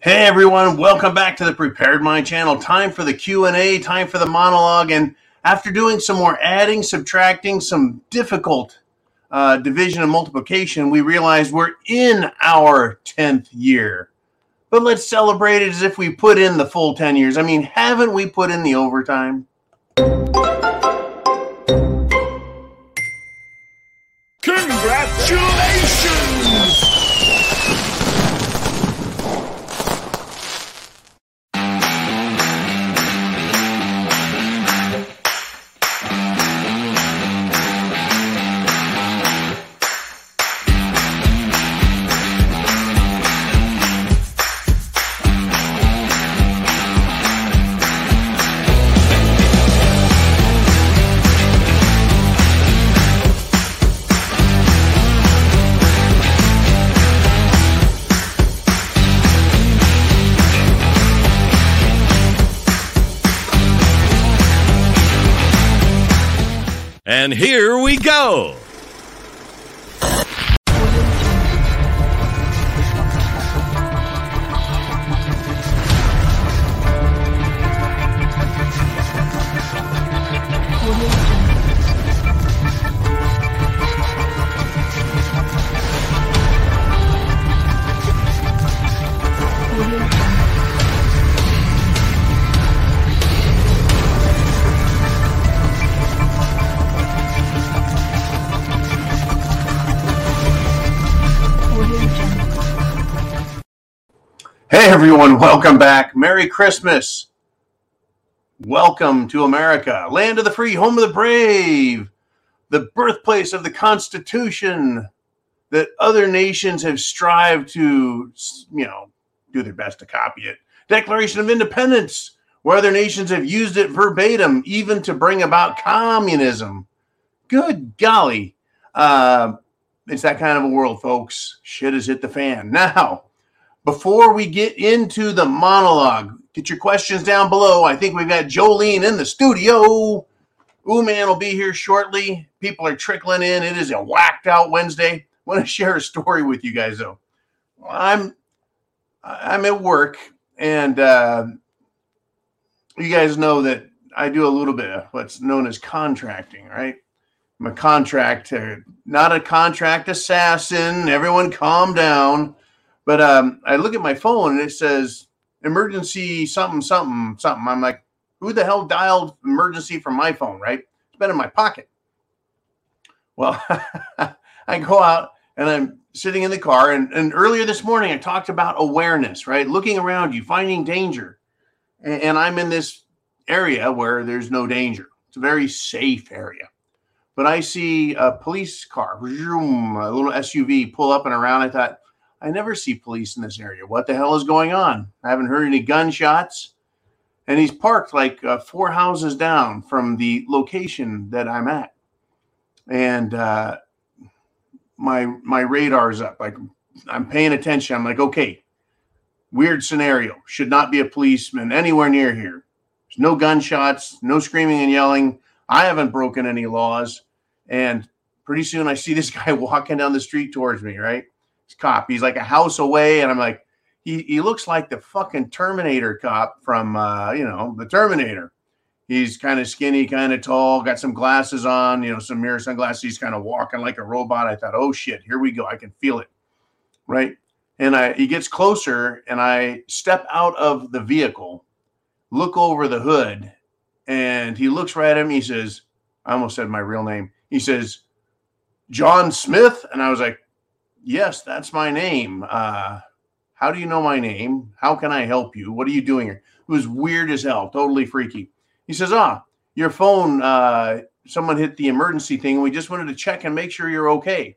Hey everyone, welcome back to the Prepared Mind channel. Time for the Q&A, time for the monologue and after doing some more adding, subtracting, some difficult uh, division and multiplication, we realized we're in our 10th year. But let's celebrate it as if we put in the full 10 years. I mean, haven't we put in the overtime? Congratulations! Go. Everyone, welcome back. Merry Christmas. Welcome to America, land of the free, home of the brave, the birthplace of the Constitution that other nations have strived to, you know, do their best to copy it. Declaration of Independence, where other nations have used it verbatim, even to bring about communism. Good golly. Uh, it's that kind of a world, folks. Shit has hit the fan. Now, before we get into the monologue, get your questions down below. I think we've got Jolene in the studio. Ooh man will be here shortly. People are trickling in. It is a whacked out Wednesday. I want to share a story with you guys though. I'm I'm at work and uh, you guys know that I do a little bit of what's known as contracting, right? I'm a contract, not a contract assassin. Everyone calm down. But um, I look at my phone and it says emergency something something something. I'm like, who the hell dialed emergency from my phone? Right? It's been in my pocket. Well, I go out and I'm sitting in the car. And, and earlier this morning, I talked about awareness, right? Looking around you, finding danger. And, and I'm in this area where there's no danger. It's a very safe area. But I see a police car, a little SUV pull up and around. I thought, I never see police in this area. What the hell is going on? I haven't heard any gunshots. And he's parked like uh, four houses down from the location that I'm at. And uh, my my radar's up. Like I'm paying attention. I'm like, okay, weird scenario. Should not be a policeman anywhere near here. There's no gunshots, no screaming and yelling. I haven't broken any laws. And pretty soon I see this guy walking down the street towards me, right? Cop. He's like a house away, and I'm like, he he looks like the fucking Terminator cop from uh, you know the Terminator. He's kind of skinny, kind of tall, got some glasses on, you know, some mirror sunglasses. He's kind of walking like a robot. I thought, oh shit, here we go. I can feel it, right? And I he gets closer, and I step out of the vehicle, look over the hood, and he looks right at him. He says, I almost said my real name. He says, John Smith, and I was like, Yes, that's my name. Uh, how do you know my name? How can I help you? What are you doing here? It was weird as hell, totally freaky. He says, Ah, your phone, uh, someone hit the emergency thing. We just wanted to check and make sure you're okay.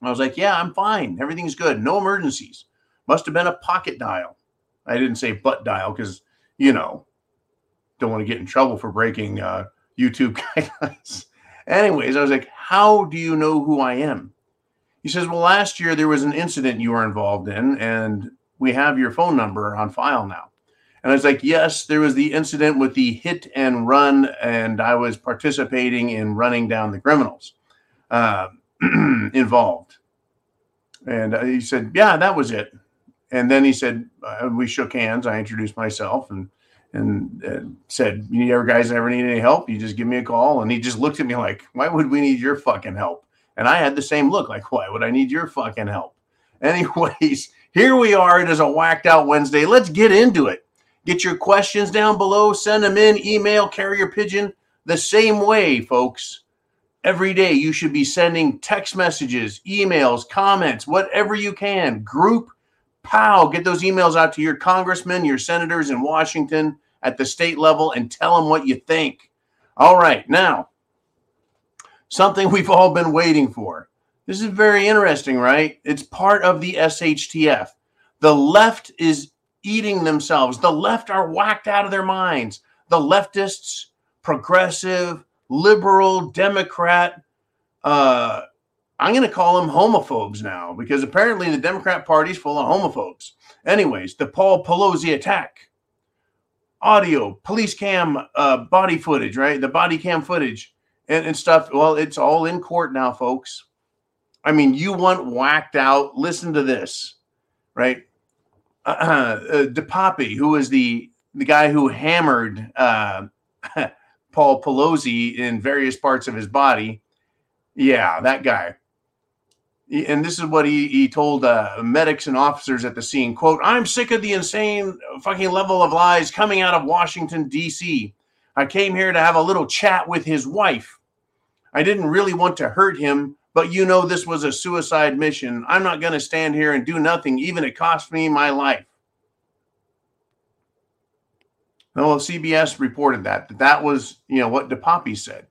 I was like, Yeah, I'm fine. Everything's good. No emergencies. Must have been a pocket dial. I didn't say butt dial because, you know, don't want to get in trouble for breaking uh, YouTube guidelines. Anyways, I was like, How do you know who I am? He says, Well, last year there was an incident you were involved in, and we have your phone number on file now. And I was like, Yes, there was the incident with the hit and run, and I was participating in running down the criminals. Uh, involved. And uh, he said, Yeah, that was it. And then he said, uh, We shook hands. I introduced myself and and uh, said, "You ever guys ever need any help? You just give me a call." And he just looked at me like, "Why would we need your fucking help?" And I had the same look, like, "Why would I need your fucking help?" Anyways, here we are. It is a whacked out Wednesday. Let's get into it. Get your questions down below. Send them in. Email, carrier pigeon. The same way, folks. Every day you should be sending text messages, emails, comments, whatever you can. Group pow, get those emails out to your congressmen, your senators in Washington at the state level and tell them what you think. All right, now, something we've all been waiting for. This is very interesting, right? It's part of the SHTF. The left is eating themselves. The left are whacked out of their minds. The leftists, progressive, liberal, Democrat, uh, I'm going to call them homophobes now because apparently the Democrat Party's full of homophobes. Anyways, the Paul Pelosi attack, audio, police cam, uh, body footage, right? The body cam footage and, and stuff. Well, it's all in court now, folks. I mean, you want whacked out. Listen to this, right? Uh, uh, DePape, who was the the guy who hammered uh, Paul Pelosi in various parts of his body. Yeah, that guy and this is what he, he told uh, medics and officers at the scene quote i'm sick of the insane fucking level of lies coming out of washington d.c i came here to have a little chat with his wife i didn't really want to hurt him but you know this was a suicide mission. I'm not going to stand here and do nothing even if it cost me my life. Well cbs reported that that, that was you know what depapi said.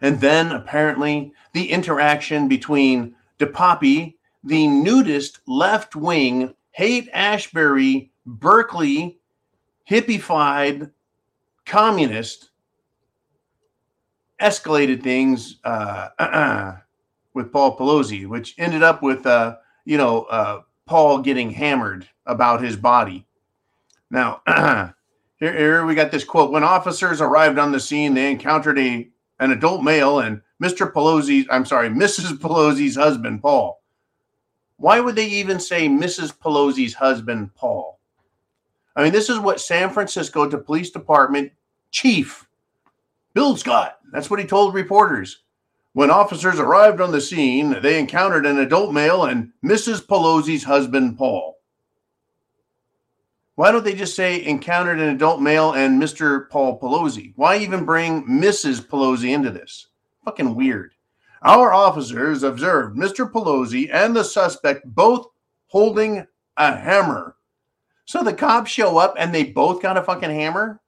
And then apparently the interaction between DePape, the nudist left wing, Haight-Ashbury, Berkeley, hippified communist, escalated things uh, uh, with Paul Pelosi, which ended up with, uh, you know, uh, Paul getting hammered about his body. Now, here, here we got this quote. When officers arrived on the scene, they encountered a an adult male, and Mr. Pelosi, I'm sorry, Mrs. Pelosi's husband, Paul. Why would they even say Mrs. Pelosi's husband, Paul? I mean, this is what San Francisco Police Department Chief Bill Scott, that's what he told reporters. When officers arrived on the scene, they encountered an adult male and Mrs. Pelosi's husband, Paul. Why don't they just say encountered an adult male and Mr. Paul Pelosi? Why even bring Mrs. Pelosi into this? Fucking weird. Our officers observed Mr. Pelosi and the suspect both holding a hammer. So the cops show up and they both got a fucking hammer?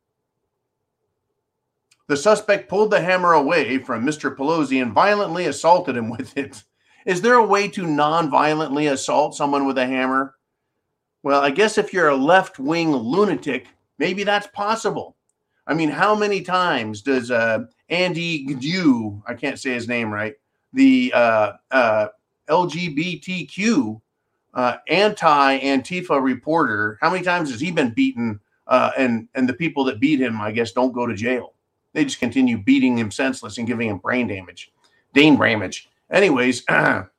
The suspect pulled the hammer away from Mr. Pelosi and violently assaulted him with it. Is there a way to non violently assault someone with a hammer? Well, I guess if you're a left wing lunatic, maybe that's possible. I mean, how many times does uh, Andy Gdew, I can't say his name right, the uh, uh, LGBTQ uh, anti Antifa reporter, how many times has he been beaten? Uh, and and the people that beat him, I guess, don't go to jail. They just continue beating him senseless and giving him brain damage, brain damage. Anyways,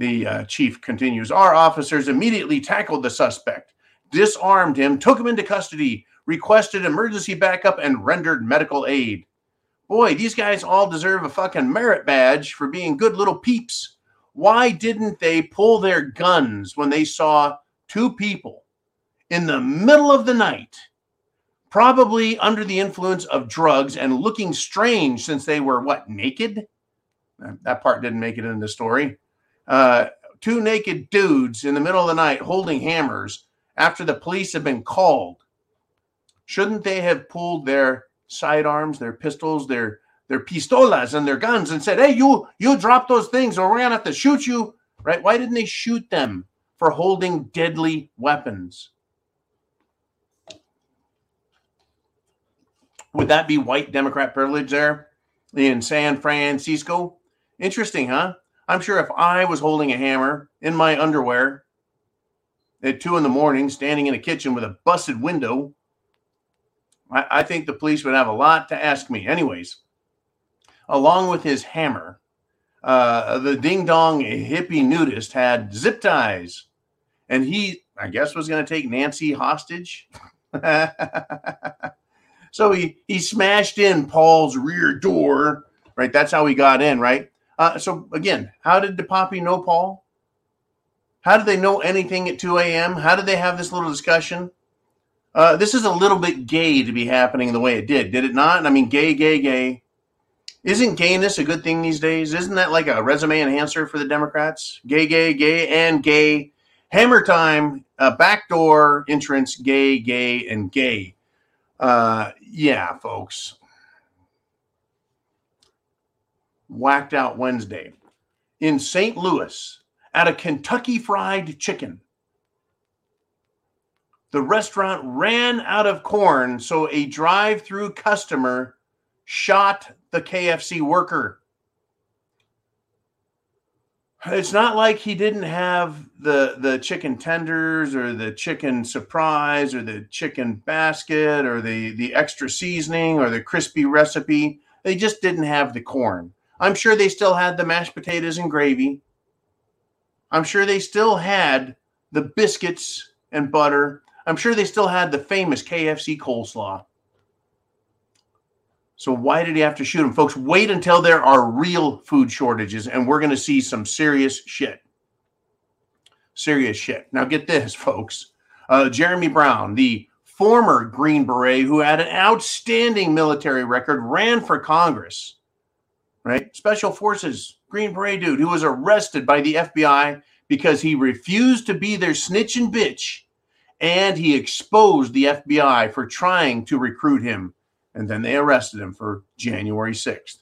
The uh, chief continues Our officers immediately tackled the suspect, disarmed him, took him into custody, requested emergency backup, and rendered medical aid. Boy, these guys all deserve a fucking merit badge for being good little peeps. Why didn't they pull their guns when they saw two people in the middle of the night, probably under the influence of drugs and looking strange since they were what, naked? That part didn't make it in the story uh, two naked dudes in the middle of the night holding hammers after the police have been called. Shouldn't they have pulled their sidearms, their pistols, their their pistolas and their guns and said, "Hey, you you drop those things, or we're gonna have to shoot you." Right? Why didn't they shoot them for holding deadly weapons? Would that be white Democrat privilege there in San Francisco? Interesting, huh? I'm sure if I was holding a hammer in my underwear at two in the morning, standing in a kitchen with a busted window, I, I think the police would have a lot to ask me. Anyways, along with his hammer, uh, the ding dong hippie nudist had zip ties, and he, I guess, was going to take Nancy hostage. so he he smashed in Paul's rear door. Right, that's how he got in. Right. Uh, so again, how did DePapi know Paul? How did they know anything at 2 a.m.? How did they have this little discussion? Uh, this is a little bit gay to be happening the way it did, did it not? I mean, gay, gay, gay. Isn't gayness a good thing these days? Isn't that like a resume enhancer for the Democrats? Gay, gay, gay, and gay. Hammer time, uh, backdoor entrance, gay, gay, and gay. Uh, yeah, folks. Whacked out Wednesday in St. Louis at a Kentucky Fried Chicken. The restaurant ran out of corn, so a drive through customer shot the KFC worker. It's not like he didn't have the the chicken tenders or the chicken surprise or the chicken basket or the the extra seasoning or the crispy recipe. They just didn't have the corn. I'm sure they still had the mashed potatoes and gravy. I'm sure they still had the biscuits and butter. I'm sure they still had the famous KFC coleslaw. So why did he have to shoot him? Folks, wait until there are real food shortages and we're going to see some serious shit. Serious shit. Now get this, folks. Uh, Jeremy Brown, the former Green Beret who had an outstanding military record, ran for Congress, right? Special Forces, Green Beret dude who was arrested by the FBI because he refused to be their snitch and bitch and he exposed the FBI for trying to recruit him and then they arrested him for January 6th.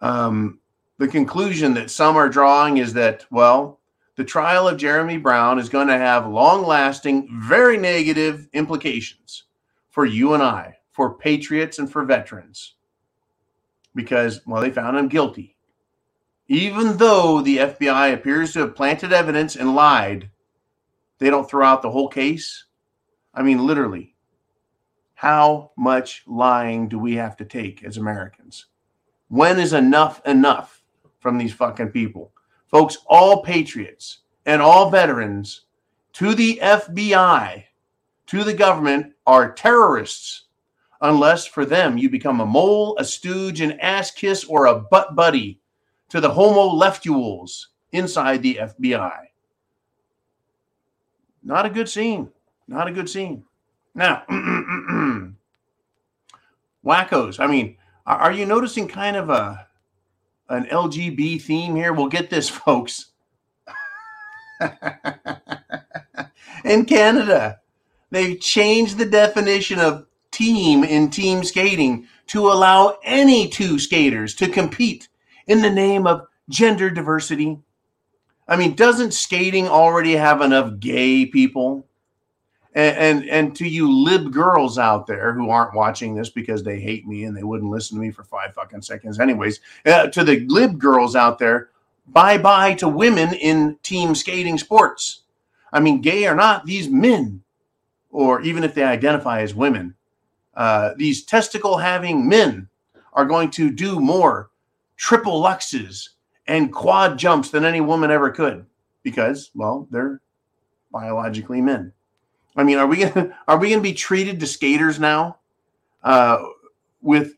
Um, the conclusion that some are drawing is that, well, the trial of Jeremy Brown is going to have long lasting, very negative implications for you and I, for patriots and for veterans, because, well, they found him guilty. Even though the FBI appears to have planted evidence and lied, they don't throw out the whole case. I mean, literally, how much lying do we have to take as Americans? When is enough enough from these fucking people? Folks, all patriots and all veterans to the FBI, to the government, are terrorists unless for them you become a mole, a stooge, an ass kiss, or a butt buddy to the homo leftules inside the FBI. Not a good scene. Not a good scene. Now, wackos. I mean, are you noticing kind of a an LGB theme here? We'll get this, folks. in Canada, they've changed the definition of team in team skating to allow any two skaters to compete in the name of gender diversity. I mean, doesn't skating already have enough gay people? And, and, and to you lib girls out there who aren't watching this because they hate me and they wouldn't listen to me for five fucking seconds anyways uh, to the lib girls out there bye bye to women in team skating sports. I mean gay or not these men or even if they identify as women uh, these testicle having men are going to do more triple lutzes and quad jumps than any woman ever could because well they're biologically men I mean, are we gonna are we gonna be treated to skaters now? Uh, with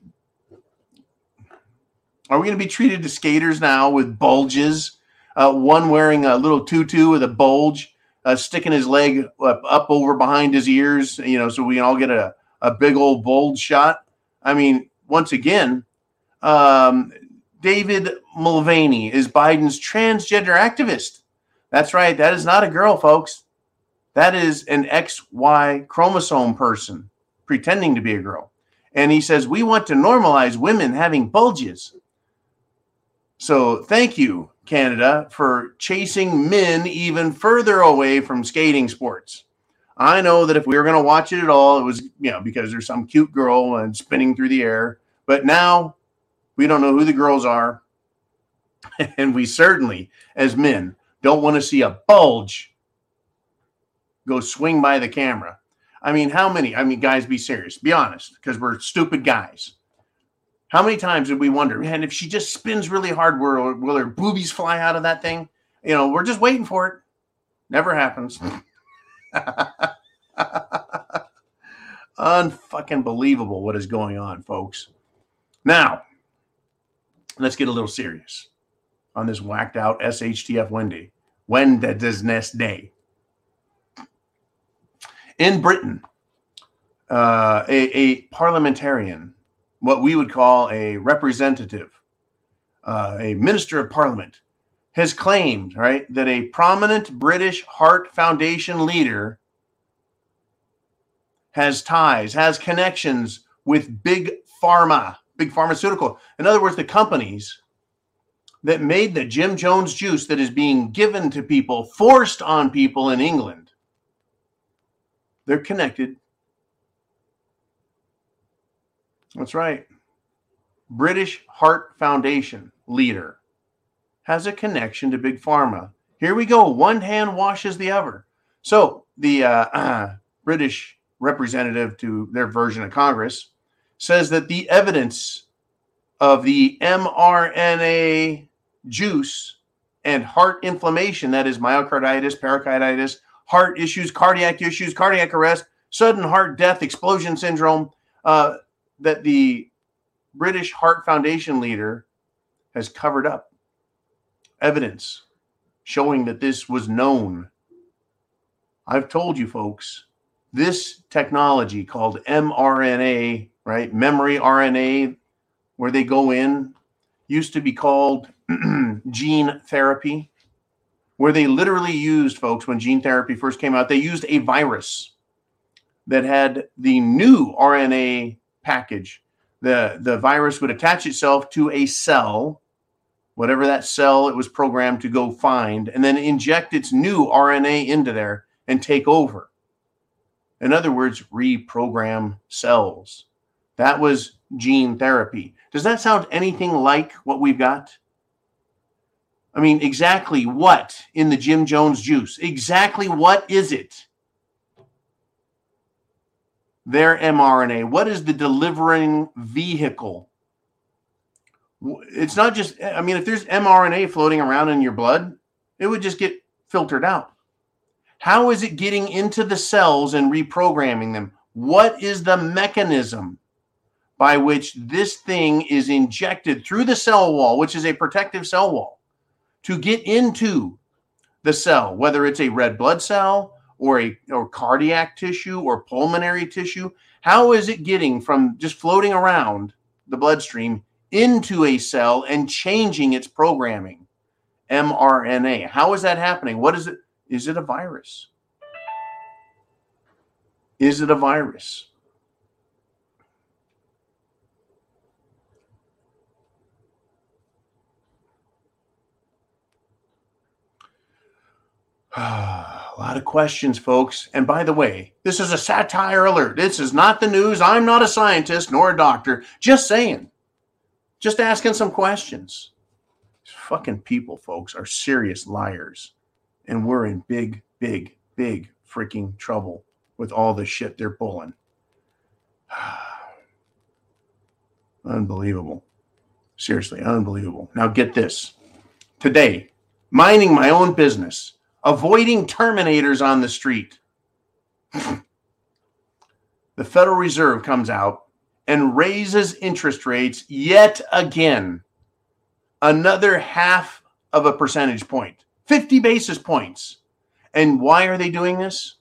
are we gonna be treated to skaters now with bulges? Uh, one wearing a little tutu with a bulge, uh, sticking his leg up, up over behind his ears, you know, so we can all get a, a big old bulge shot. I mean, once again, um, David Mulvaney is Biden's transgender activist. That's right. That is not a girl, folks. That is an XY chromosome person pretending to be a girl. And he says, We want to normalize women having bulges. So thank you, Canada, for chasing men even further away from skating sports. I know that if we were going to watch it at all, it was, you know, because there's some cute girl and spinning through the air. But now we don't know who the girls are. and we certainly, as men, don't want to see a bulge go swing by the camera. I mean, how many? I mean, guys, be serious. Be honest, because we're stupid guys. How many times did we wonder, man, if she just spins really hard, will, will her boobies fly out of that thing? You know, we're just waiting for it. Never happens. Unfucking believable what is going on, folks. Now, let's get a little serious on this whacked out SHTF Wendy. When does nest day? In Britain, uh, a, a parliamentarian what we would call a representative, uh, a minister of parliament, has claimed, right, that a prominent British Heart Foundation leader has ties, has connections with big pharma, big pharmaceutical. In other words, the companies that made the Jim Jones juice that is being given to people, forced on people in England, they're connected That's right. British Heart Foundation leader has a connection to Big Pharma. Here we go. One hand washes the other. So the uh, uh, British representative to their version of Congress says that the evidence of the mRNA juice and heart inflammation, that is myocarditis, pericarditis, heart issues, cardiac issues, cardiac arrest, sudden heart death, explosion syndrome, uh, that the British Heart Foundation leader has covered up evidence showing that this was known. I've told you folks, this technology called mRNA, right? Memory RNA, where they go in, used to be called gene therapy, where they literally used, folks, when gene therapy first came out, they used a virus that had the new RNA package. The, the virus would attach itself to a cell, whatever that cell it was programmed to go find, and then inject its new RNA into there and take over. In other words, reprogram cells. That was gene therapy. Does that sound anything like what we've got? I mean, exactly what in the Jim Jones juice? Exactly what is it? their mRNA? What is the delivering vehicle? It's not just, I mean, if there's mRNA floating around in your blood, it would just get filtered out. How is it getting into the cells and reprogramming them? What is the mechanism by which this thing is injected through the cell wall, which is a protective cell wall, to get into the cell, whether it's a red blood cell, or a or cardiac tissue or pulmonary tissue? How is it getting from just floating around the bloodstream into a cell and changing its programming? mRNA. How is that happening? What is it? Is it a virus? Is it a virus? a lot of questions, folks. And by the way, this is a satire alert. This is not the news. I'm not a scientist nor a doctor. Just saying, just asking some questions. These fucking people, folks, are serious liars. And we're in big, big, big freaking trouble with all the shit they're pulling. unbelievable. Seriously, unbelievable. Now, get this. Today, minding my own business, avoiding terminators on the street. the Federal Reserve comes out and raises interest rates yet again, another half of a percentage point, 50 basis points. And why are they doing this?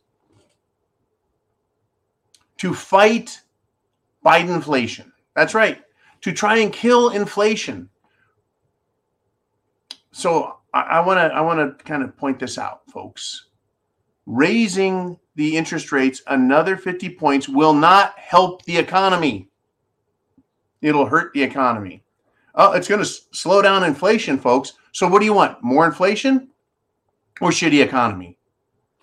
To fight Biden inflation. That's right. To try and kill inflation. So I want to I want to kind of point this out, folks. Raising the interest rates another 50 points will not help the economy. It'll hurt the economy. Oh, it's going to s- slow down inflation, folks. So what do you want? More inflation or shitty economy?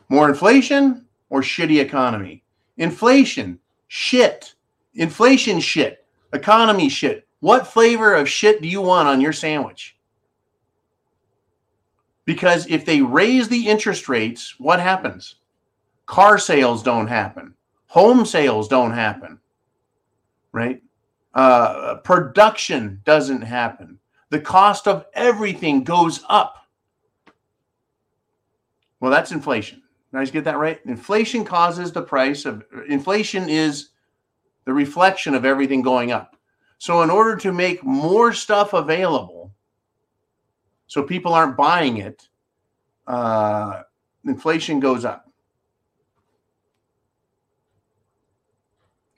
More inflation or shitty economy? Inflation, shit. Inflation shit. Economy shit. What flavor of shit do you want on your sandwich? Because if they raise the interest rates, what happens? Car sales don't happen, home sales don't happen, right? Uh, production doesn't happen. The cost of everything goes up. Well, that's inflation. Did I just get that right? Inflation causes the price of inflation is the reflection of everything going up. So, in order to make more stuff available, so people aren't buying it, uh, inflation goes up.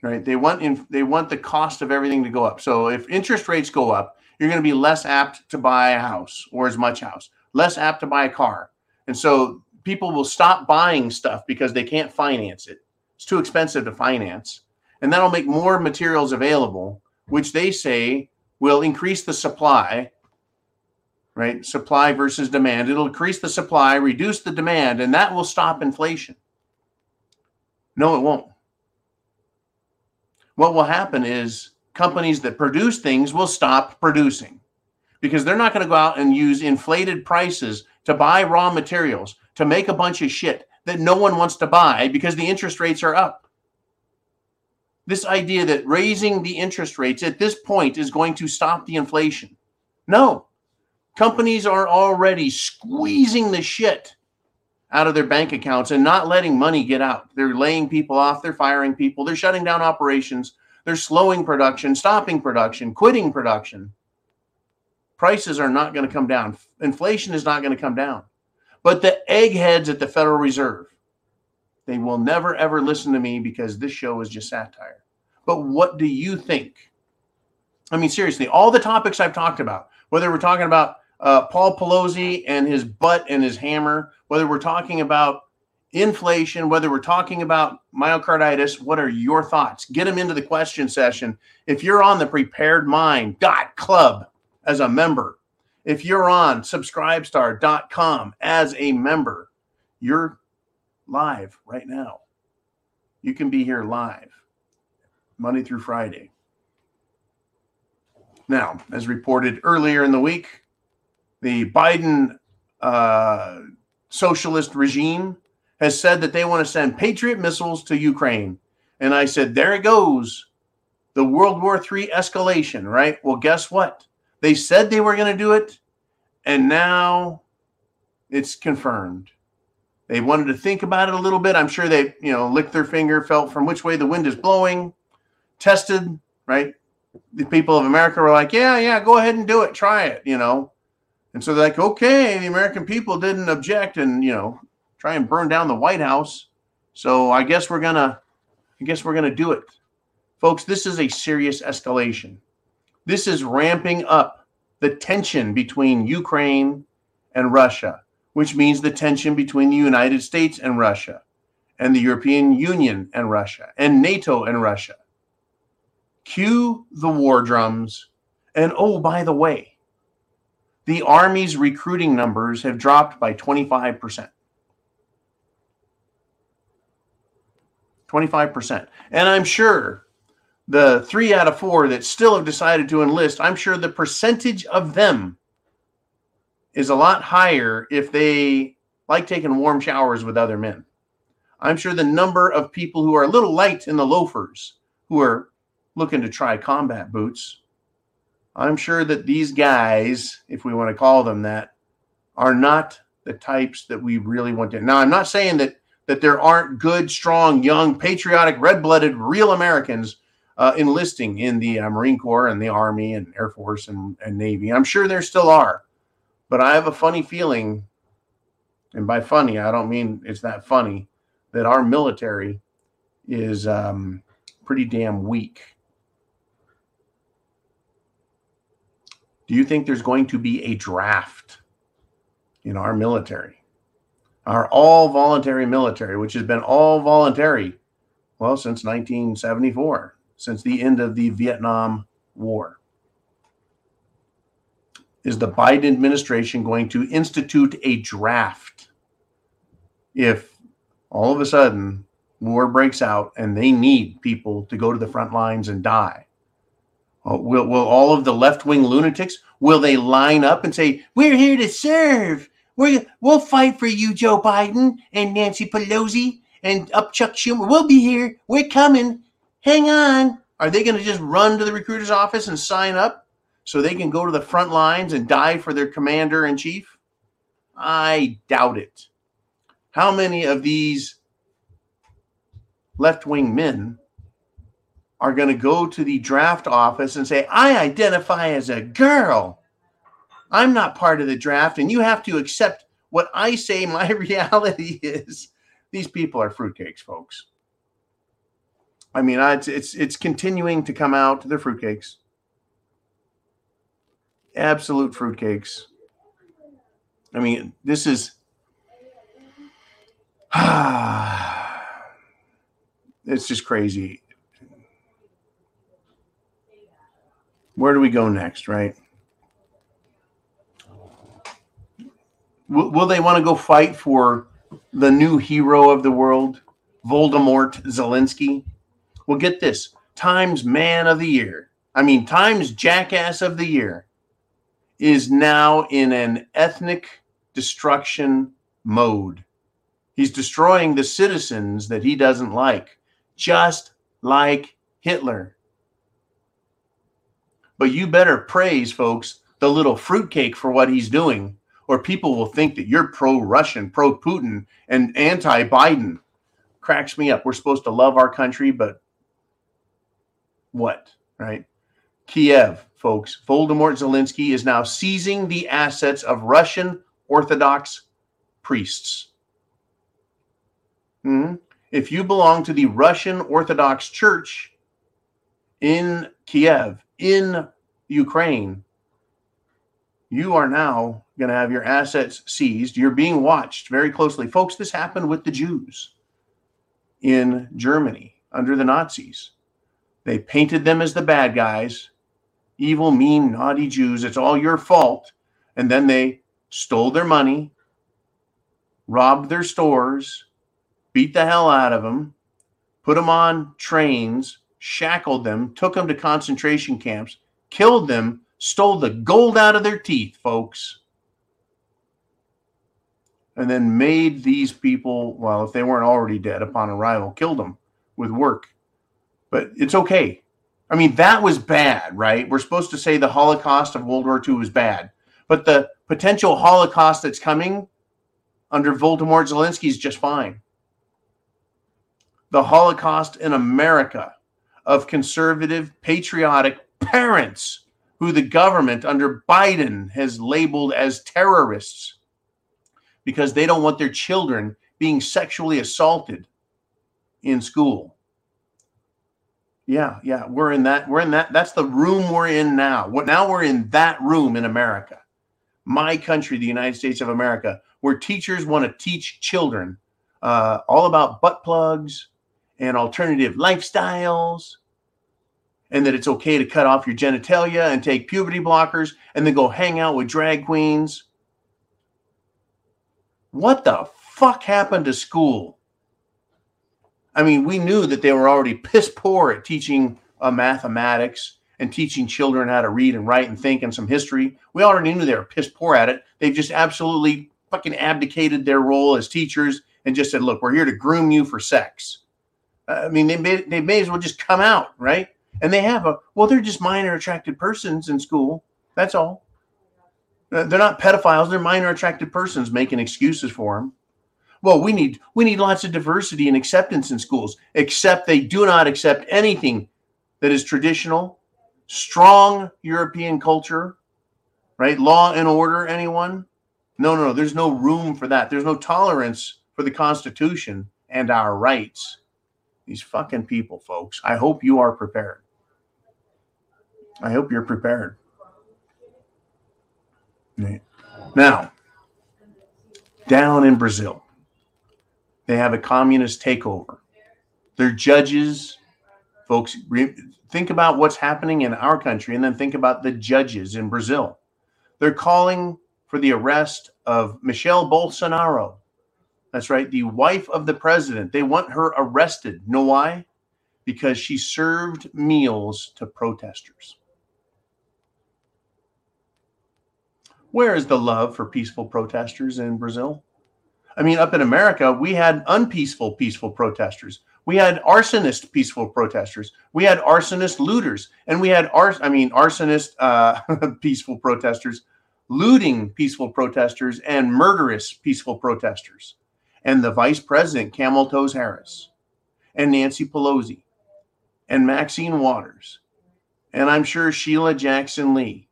Right? They want in, they want the cost of everything to go up. So, if interest rates go up, you're going to be less apt to buy a house or as much house, less apt to buy a car, and so people will stop buying stuff because they can't finance it. It's too expensive to finance. And that'll make more materials available, which they say will increase the supply, right? Supply versus demand. It'll increase the supply, reduce the demand, and that will stop inflation. No, it won't. What will happen is companies that produce things will stop producing because they're not going to go out and use inflated prices to buy raw materials to make a bunch of shit that no one wants to buy because the interest rates are up. This idea that raising the interest rates at this point is going to stop the inflation. No. Companies are already squeezing the shit out of their bank accounts and not letting money get out. They're laying people off, they're firing people, they're shutting down operations, they're slowing production, stopping production, quitting production. Prices are not going to come down. Inflation is not going to come down. But the eggheads at the Federal Reserve, they will never ever listen to me because this show is just satire. But what do you think? I mean, seriously, all the topics I've talked about, whether we're talking about uh, Paul Pelosi and his butt and his hammer, whether we're talking about inflation, whether we're talking about myocarditis, what are your thoughts? Get them into the question session. If you're on the prepared mind club as a member, if you're on subscribestar.com as a member, you're live right now. You can be here live Monday through Friday. Now, as reported earlier in the week, the Biden uh, socialist regime has said that they want to send Patriot missiles to Ukraine. And I said, there it goes. The World War III escalation, right? Well, guess what? They said they were going to do it, and now it's confirmed. They wanted to think about it a little bit. I'm sure they, you know, licked their finger, felt from which way the wind is blowing, tested, right? The people of America were like, yeah, yeah, go ahead and do it, try it, you know. And so they're like, okay, the American people didn't object and, you know, try and burn down the White House. So I guess we're gonna, I guess we're gonna do it. Folks, this is a serious escalation. This is ramping up the tension between Ukraine and Russia, which means the tension between the United States and Russia, and the European Union and Russia, and NATO and Russia. Cue the war drums. And oh, by the way, the Army's recruiting numbers have dropped by 25%. 25%. And I'm sure the three out of four that still have decided to enlist, I'm sure the percentage of them is a lot higher if they like taking warm showers with other men. I'm sure the number of people who are a little light in the loafers who are looking to try combat boots, I'm sure that these guys, if we want to call them that, are not the types that we really want to. Now, I'm not saying that that there aren't good, strong, young, patriotic, red-blooded, real Americans uh, enlisting in the uh, Marine Corps and the Army and Air Force and, and Navy. I'm sure there still are, but I have a funny feeling, and by funny, I don't mean it's that funny, that our military is um, pretty damn weak. Do you think there's going to be a draft in our military? Our all voluntary military, which has been all voluntary, well, since 1974 since the end of the Vietnam War. Is the Biden administration going to institute a draft if all of a sudden war breaks out and they need people to go to the front lines and die? Uh, will, will all of the left wing lunatics will they line up and say we're here to serve? we we'll fight for you, Joe Biden and Nancy Pelosi and up Chuck Schumer. We'll be here. We're coming hang on, Are they going to just run to the recruiter's office and sign up so they can go to the front lines and die for their commander in chief? I doubt it. How many of these left wing men are going to go to the draft office and say, I identify as a girl? I'm not part of the draft, and you have to accept what I say my reality is. These people are fruitcakes, folks. I mean, it's it's it's continuing to come out. They're fruitcakes, absolute fruitcakes. I mean, this is. it's just crazy. Where do we go next, right? Will, will they want to go fight for the new hero of the world, Voldemort Zelensky? Well, get this Times Man of the Year, I mean, Times Jackass of the Year, is now in an ethnic destruction mode. He's destroying the citizens that he doesn't like, just like Hitler. But you better praise, folks, the little fruitcake for what he's doing, or people will think that you're pro Russian, pro Putin, and anti Biden. Cracks me up. We're supposed to love our country, but what, right? Kiev, folks. Voldemort Zelensky is now seizing the assets of Russian Orthodox priests. hmm If you belong to the Russian Orthodox Church in Kiev, in Ukraine, you are now going to have your assets seized. You're being watched very closely. Folks, this happened with the Jews in Germany under the Nazis. They painted them as the bad guys, evil, mean, naughty Jews. It's all your fault. And then they stole their money, robbed their stores, beat the hell out of them, put them on trains, shackled them, took them to concentration camps, killed them, stole the gold out of their teeth, folks. And then made these people, well, if they weren't already dead upon arrival, killed them with work but it's okay. I mean, that was bad, right? We're supposed to say the Holocaust of World War II was bad, but the potential Holocaust that's coming under Voldemort Zelensky is just fine. The Holocaust in America of conservative, patriotic parents who the government under Biden has labeled as terrorists because they don't want their children being sexually assaulted in school. Yeah, yeah, we're in that. We're in that. That's the room we're in now. What now? We're in that room in America, my country, the United States of America, where teachers want to teach children uh, all about butt plugs and alternative lifestyles, and that it's okay to cut off your genitalia and take puberty blockers, and then go hang out with drag queens. What the fuck happened to school? I mean, we knew that they were already piss poor at teaching uh, mathematics and teaching children how to read and write and think and some history. We already knew they were piss poor at it. They've just absolutely fucking abdicated their role as teachers and just said, "Look, we're here to groom you for sex." I mean, they may, they may as well just come out, right? And they have a well, they're just minor attracted persons in school. That's all. Uh, they're not pedophiles. They're minor attracted persons making excuses for them well we need we need lots of diversity and acceptance in schools except they do not accept anything that is traditional strong european culture right law and order anyone no no no there's no room for that there's no tolerance for the constitution and our rights these fucking people folks i hope you are prepared i hope you're prepared now down in brazil they have a communist takeover. Their judges, folks, re- think about what's happening in our country and then think about the judges in Brazil. They're calling for the arrest of Michelle Bolsonaro. That's right, the wife of the president. They want her arrested. Know why? Because she served meals to protesters. Where is the love for peaceful protesters in Brazil? I mean, up in America, we had unpeaceful, peaceful protesters. We had arsonist peaceful protesters. We had arsonist looters, and we had ars. I mean, arsonist uh, peaceful protesters, looting peaceful protesters, and murderous peaceful protesters. And the vice president, Camel Toes Harris, and Nancy Pelosi, and Maxine Waters, and I'm sure Sheila Jackson Lee,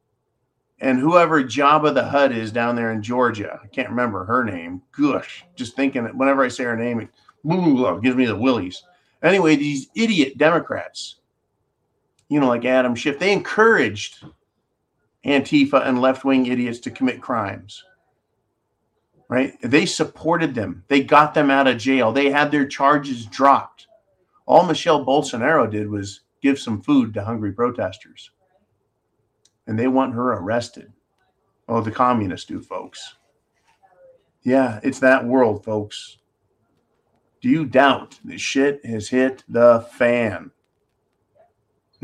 and whoever Jabba the Hutt is down there in Georgia. I can't remember her name. Gosh, just thinking it, whenever I say her name, it gives me the willies. Anyway, these idiot Democrats, you know, like Adam Schiff, they encouraged Antifa and left wing idiots to commit crimes. Right? They supported them. They got them out of jail. They had their charges dropped. All Michelle Bolsonaro did was give some food to hungry protesters. And they want her arrested. Oh, the communists do, folks. Yeah, it's that world, folks. Do you doubt that shit has hit the fan?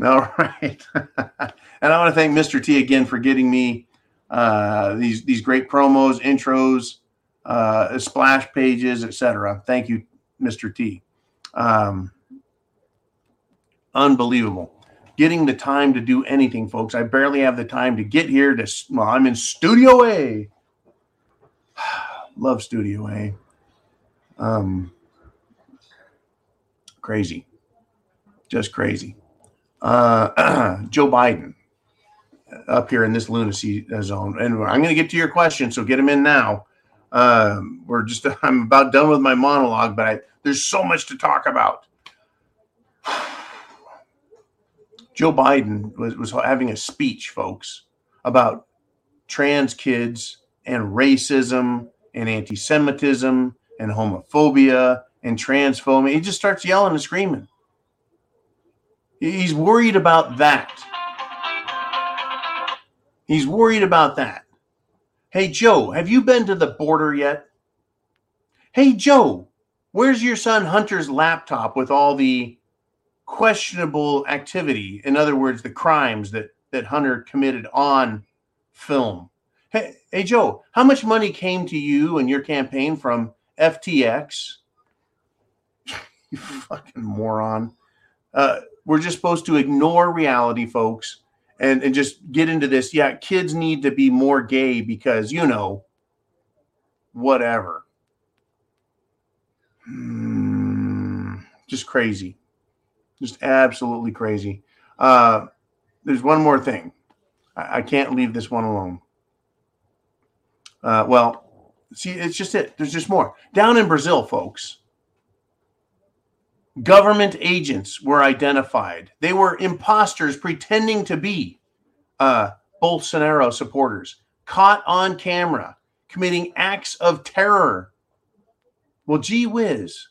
All right. and I want to thank Mr. T again for getting me uh, these these great promos, intros, uh, splash pages, etc. Thank you, Mr. T. Um, unbelievable. Getting the time to do anything, folks. I barely have the time to get here to, well, I'm in Studio A. Love Studio A. Um, crazy. Just crazy. Uh, Joe Biden up here in this lunacy zone. And I'm going to get to your question, so get him in now. Um, we're just, I'm about done with my monologue, but I, there's so much to talk about. Joe Biden was, was having a speech, folks, about trans kids and racism and anti Semitism and homophobia and transphobia. He just starts yelling and screaming. He's worried about that. He's worried about that. Hey, Joe, have you been to the border yet? Hey, Joe, where's your son Hunter's laptop with all the questionable activity. In other words, the crimes that that Hunter committed on film. Hey, hey Joe, how much money came to you and your campaign from FTX? you fucking moron. Uh, we're just supposed to ignore reality, folks, and, and just get into this. Yeah, kids need to be more gay because, you know, whatever. Hmm, just crazy. Just absolutely crazy. Uh, there's one more thing. I, I, can't leave this one alone. Uh, well, see, it's just it. There's just more. Down in Brazil, folks, government agents were identified. They were imposters pretending to be uh, Bolsonaro supporters, caught on camera committing acts of terror. Well, gee whiz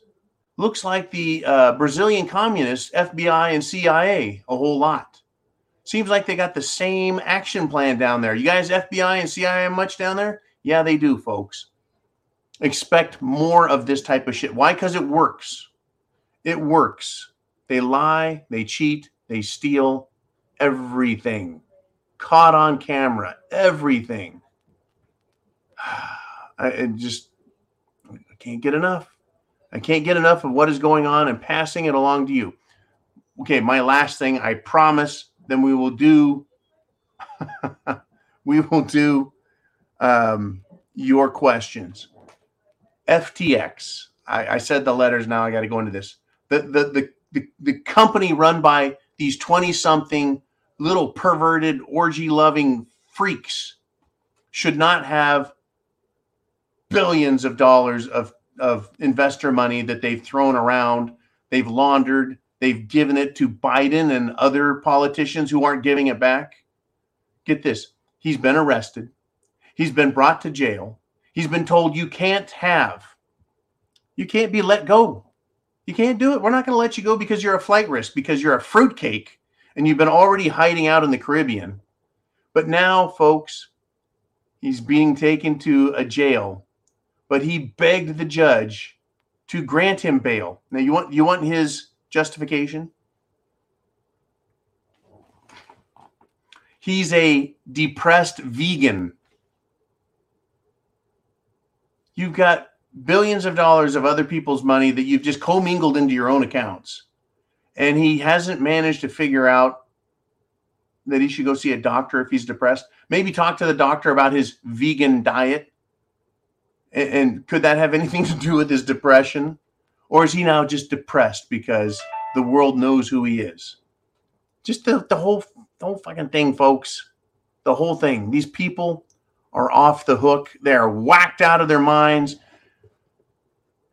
looks like the uh, Brazilian communists, FBI, and CIA a whole lot. Seems like they got the same action plan down there. You guys, FBI and CIA, much down there? Yeah, they do, folks. Expect more of this type of shit. Why? Because it works. It works. They lie, they cheat, they steal everything. Caught on camera, everything. I just I can't get enough. I can't get enough of what is going on and passing it along to you. Okay, my last thing, I promise, then we will do we will do um, your questions. FTX. I, I said the letters. Now I got to go into this. The, the the the the company run by these twenty something little perverted orgy loving freaks should not have billions of dollars of of investor money that they've thrown around, they've laundered, they've given it to Biden and other politicians who aren't giving it back. Get this he's been arrested, he's been brought to jail, he's been told you can't have, you can't be let go. You can't do it. We're not going to let you go because you're a flight risk, because you're a fruitcake and you've been already hiding out in the Caribbean. But now, folks, he's being taken to a jail but he begged the judge to grant him bail. Now you want you want his justification? He's a depressed vegan. You've got billions of dollars of other people's money that you've just commingled into your own accounts. And he hasn't managed to figure out that he should go see a doctor if he's depressed. Maybe talk to the doctor about his vegan diet. And, and could that have anything to do with his depression? Or is he now just depressed because the world knows who he is? Just the, the whole the whole fucking thing, folks. The whole thing. These people are off the hook. They are whacked out of their minds.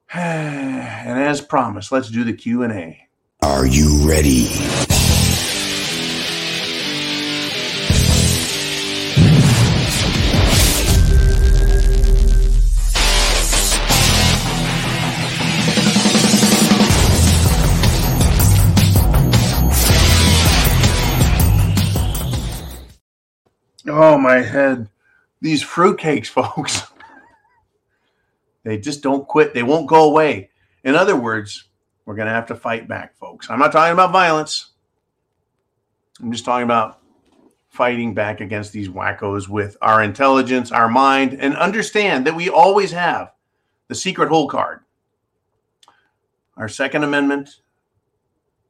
and as promised, let's do the Q&A. Are you ready? Oh, my head. These fruitcakes, folks. They just don't quit. They won't go away. In other words, we're going to have to fight back, folks. I'm not talking about violence. I'm just talking about fighting back against these wackos with our intelligence, our mind, and understand that we always have the secret hole card. Our Second Amendment,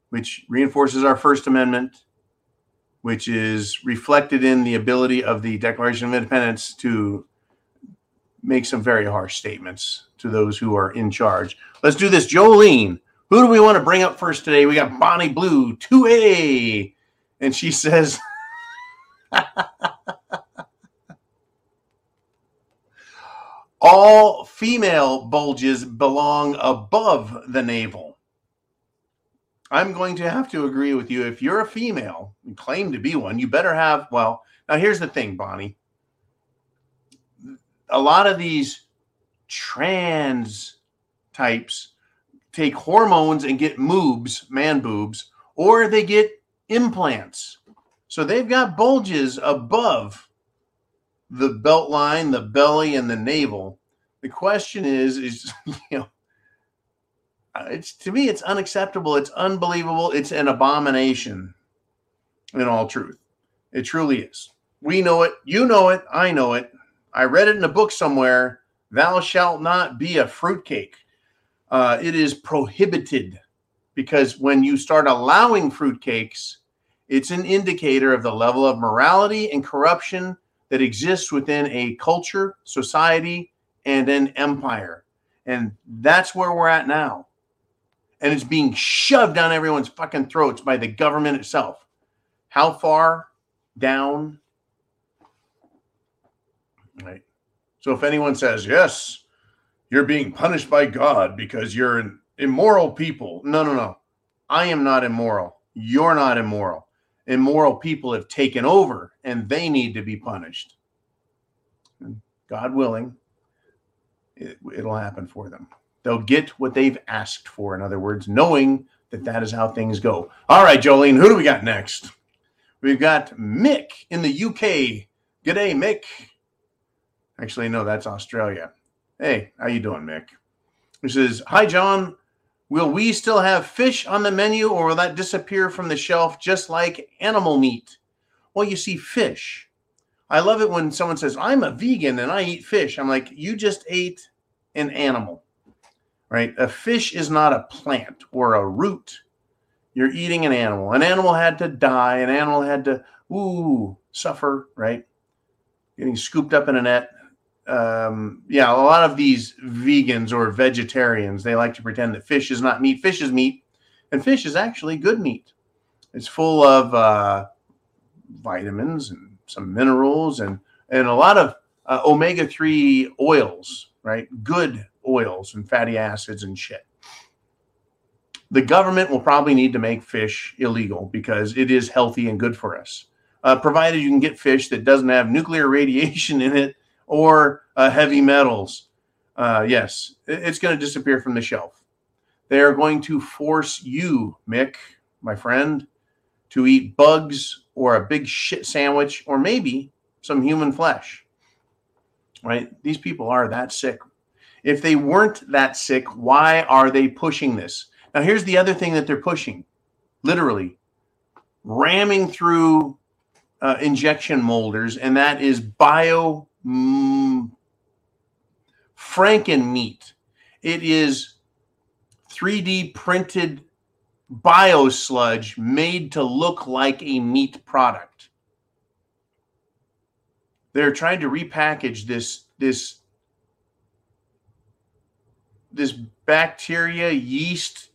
which reinforces our First Amendment, which is reflected in the ability of the Declaration of Independence to make some very harsh statements to those who are in charge. Let's do this. Jolene, who do we want to bring up first today? We got Bonnie Blue, 2A. And she says, all female bulges belong above the navel. I'm going to have to agree with you. If you're a female and claim to be one, you better have. Well, now here's the thing, Bonnie. A lot of these trans types take hormones and get moobs, man boobs, or they get implants. So they've got bulges above the belt line, the belly, and the navel. The question is, is you know, uh, it's to me it's unacceptable. It's unbelievable. It's an abomination in all truth. It truly is. We know it. You know it. I know it i read it in a book somewhere thou shalt not be a fruitcake uh, it is prohibited because when you start allowing fruitcakes it's an indicator of the level of morality and corruption that exists within a culture society and an empire and that's where we're at now and it's being shoved down everyone's fucking throats by the government itself. How far down? Right. So if anyone says, yes, you're being punished by God because you're an immoral people. No, no, no. I am not immoral. You're not immoral. Immoral people have taken over and they need to be punished. God willing, it, it'll happen for them. They'll get what they've asked for, in other words, knowing that that is how things go. All right, Jolene, who do we got next? We've got Mick in the UK. G'day, Mick. Actually, no, that's Australia. Hey, how you doing, Mick? He says, Hi, John. Will we still have fish on the menu or will that disappear from the shelf just like animal meat? Well, you see, fish. I love it when someone says, I'm a vegan and I eat fish. I'm like, you just ate an animal right? A fish is not a plant or a root. You're eating an animal. An animal had to die. An animal had to, ooh, suffer, right? Getting scooped up in a net. Um, yeah, a lot of these vegans or vegetarians, they like to pretend that fish is not meat. Fish is meat, and fish is actually good meat. It's full of uh, vitamins and some minerals and and a lot of uh, omega three oils, right? Good oils and fatty acids and shit. The government will probably need to make fish illegal because it is healthy and good for us, uh, provided you can get fish that doesn't have nuclear radiation in it or uh, heavy metals. Uh, yes, it's going to disappear from the shelf. They are going to force you, Mick, my friend, to eat bugs or a big shit sandwich or maybe some human flesh. Right? These people are that sick if they weren't that sick, why are they pushing this? Now, here's the other thing that they're pushing literally ramming through uh, injection molders, and that is bio mm, franken meat. It is 3D printed biosludge made to look like a meat product. They're trying to repackage this this this bacteria yeast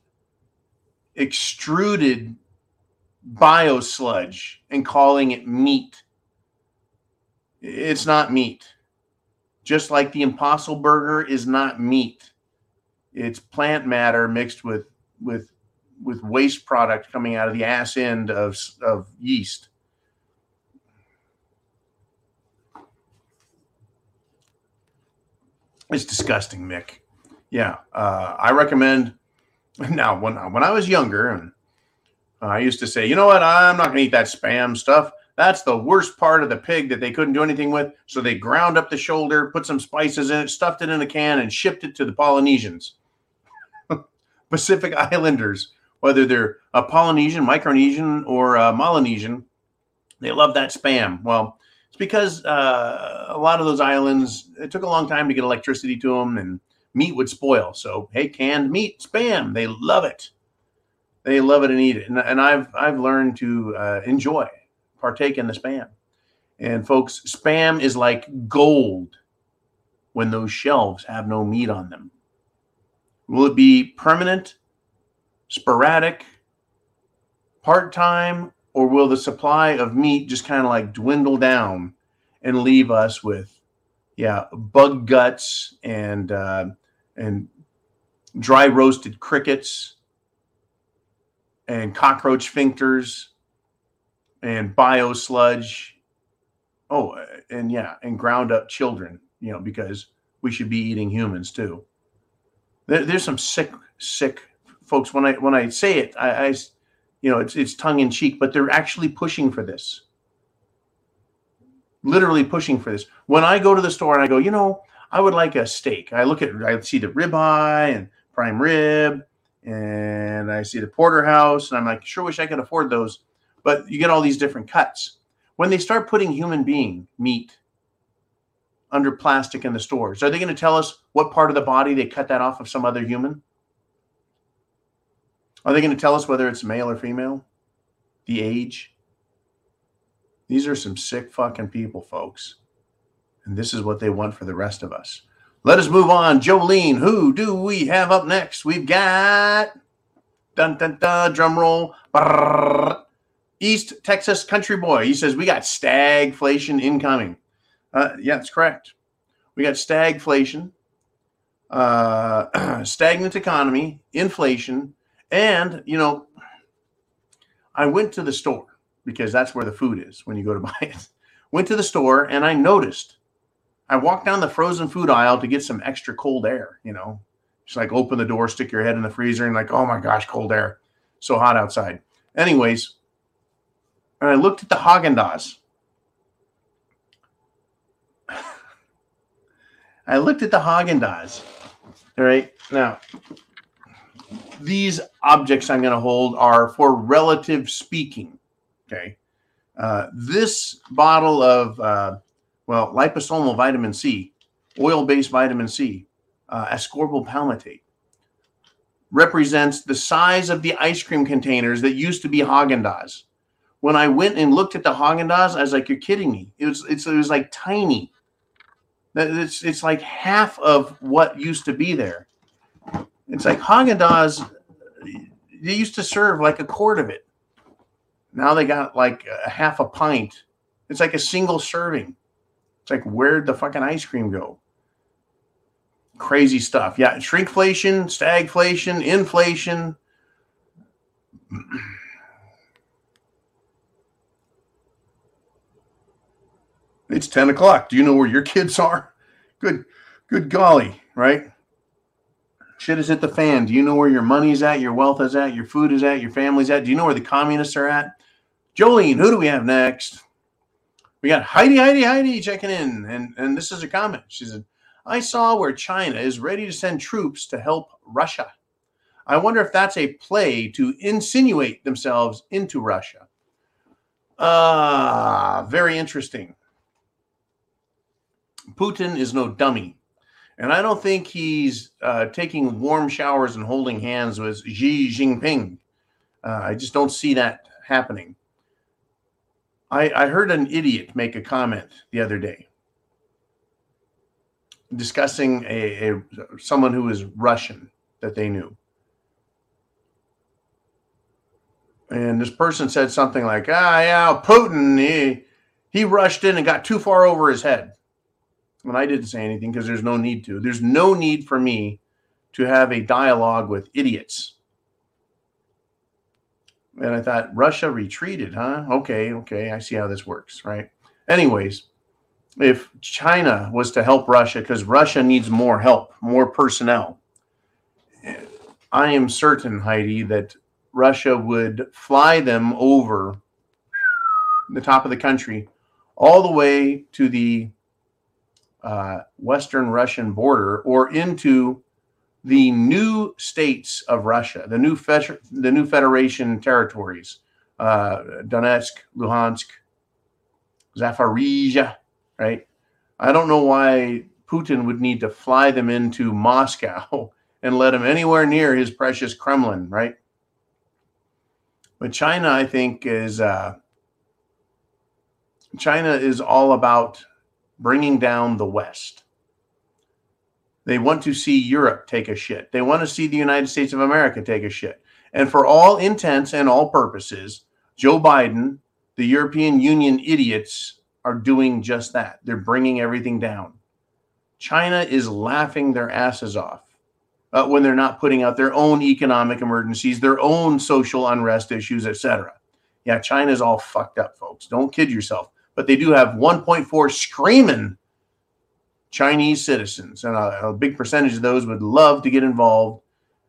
extruded biosludge and calling it meat. It's not meat. Just like the Impossible Burger is not meat. It's plant matter mixed with with with waste product coming out of the ass end of of yeast. It's disgusting, Mick. Yeah, uh, I recommend. Now, when when I was younger, and I used to say, you know what, I'm not going to eat that spam stuff. That's the worst part of the pig that they couldn't do anything with. So they ground up the shoulder, put some spices in it, stuffed it in a can, and shipped it to the Polynesians, Pacific Islanders, whether they're a Polynesian, Micronesian, or a Melanesian. They love that spam. Well, it's because uh, a lot of those islands, it took a long time to get electricity to them, and meat would spoil. So, hey, canned meat, spam, they love it. They love it and eat it. And, and I've I've learned to uh, enjoy partake in the spam. And folks, spam is like gold when those shelves have no meat on them. Will it be permanent, sporadic, part time, or will the supply of meat just kind of like dwindle down and leave us with, yeah, bug guts and uh, and dry roasted crickets and cockroach sphincters and bio sludge. Oh, and yeah, and ground up children, you know, because we should be eating humans too. There, there's some sick, sick folks. When I when I say it, I, I you know, it's it's tongue in cheek, but they're actually pushing for this. Literally pushing for this. When I go to the store and I go, you know, I would like a steak. I look at, I see the ribeye and prime rib, and I see the porterhouse, and I'm like, sure wish I could afford those but you get all these different cuts. When they start putting human being meat under plastic in the stores, are they going to tell us what part of the body they cut that off of some other human? Are they going to tell us whether it's male or female? The age? These are some sick fucking people, folks. And this is what they want for the rest of us. Let us move on. Jolene, who do we have up next? We've got dun dun dun drum roll. Brrr, East Texas country boy. He says we got stagflation incoming. Uh, yeah, that's correct. We got stagflation, uh, stagnant economy, inflation, and you know, I went to the store because that's where the food is when you go to buy it. Went to the store and I noticed. I walked down the frozen food aisle to get some extra cold air. You know, just like open the door, stick your head in the freezer, and like, oh my gosh, cold air, so hot outside. Anyways, and I looked at the Haagen Dazs. I looked at the Haagen Dazs. All right. Now, these objects I'm going to hold are for relative speaking. Okay. Uh, this bottle of, uh, well, liposomal vitamin C, oil based vitamin C, uh, ascorbyl palmitate, represents the size of the ice cream containers that used to be Haagen Dazs when I went and looked at the Haagen Dazs, I was like, "You're kidding me!" It was it was like tiny. It's it's like half of what used to be there. It's like Haagen Dazs. They used to serve like a quart of it. Now they got like a half a pint. It's like a single serving. It's like where'd the fucking ice cream go? Crazy stuff. Yeah, shrinkflation, stagflation, inflation. It's 10 o'clock. Do you know where your kids are? Good, good golly, right? Shit is at the fan. Do you know where your money's at, your wealth is at, your food is at, your family's at? Do you know where the communists are at? Jolene, who do we have next? We got Heidi, Heidi, Heidi checking in. And, and this is a comment. She said, I saw where China is ready to send troops to help Russia. I wonder if that's a play to insinuate themselves into Russia. Ah, uh, very interesting. Putin is no dummy. And I don't think he's uh, taking warm showers and holding hands with Xi Jinping. Uh, I just don't see that happening. I, I heard an idiot make a comment the other day discussing a, a someone who was Russian that they knew. And this person said something like, ah, yeah, Putin, he, he rushed in and got too far over his head. And I didn't say anything because there's no need to. There's no need for me to have a dialogue with idiots. And I thought, Russia retreated, huh? Okay, okay, I see how this works, right? Anyways, if China was to help Russia, because Russia needs more help, more personnel, I am certain, Heidi, that Russia would fly them over the top of the country all the way to the uh, Western Russian border or into the new states of Russia, the new the new federation territories, uh, Donetsk, Luhansk, Zaporizhia, right? I don't know why Putin would need to fly them into Moscow and let them anywhere near his precious Kremlin, right? But China, I think, is uh, China is all about bringing down the West. They want to see Europe take a shit. They want to see the United States of America take a shit. And for all intents and all purposes, Joe Biden, the European Union idiots, are doing just that. They're bringing everything down. China is laughing their asses off uh, when they're not putting out their own economic emergencies, their own social unrest issues, etc. Yeah, China's all fucked up, folks. Don't kid yourself. But they do have 1.4 screaming Chinese citizens, and a, a big percentage of those would love to get involved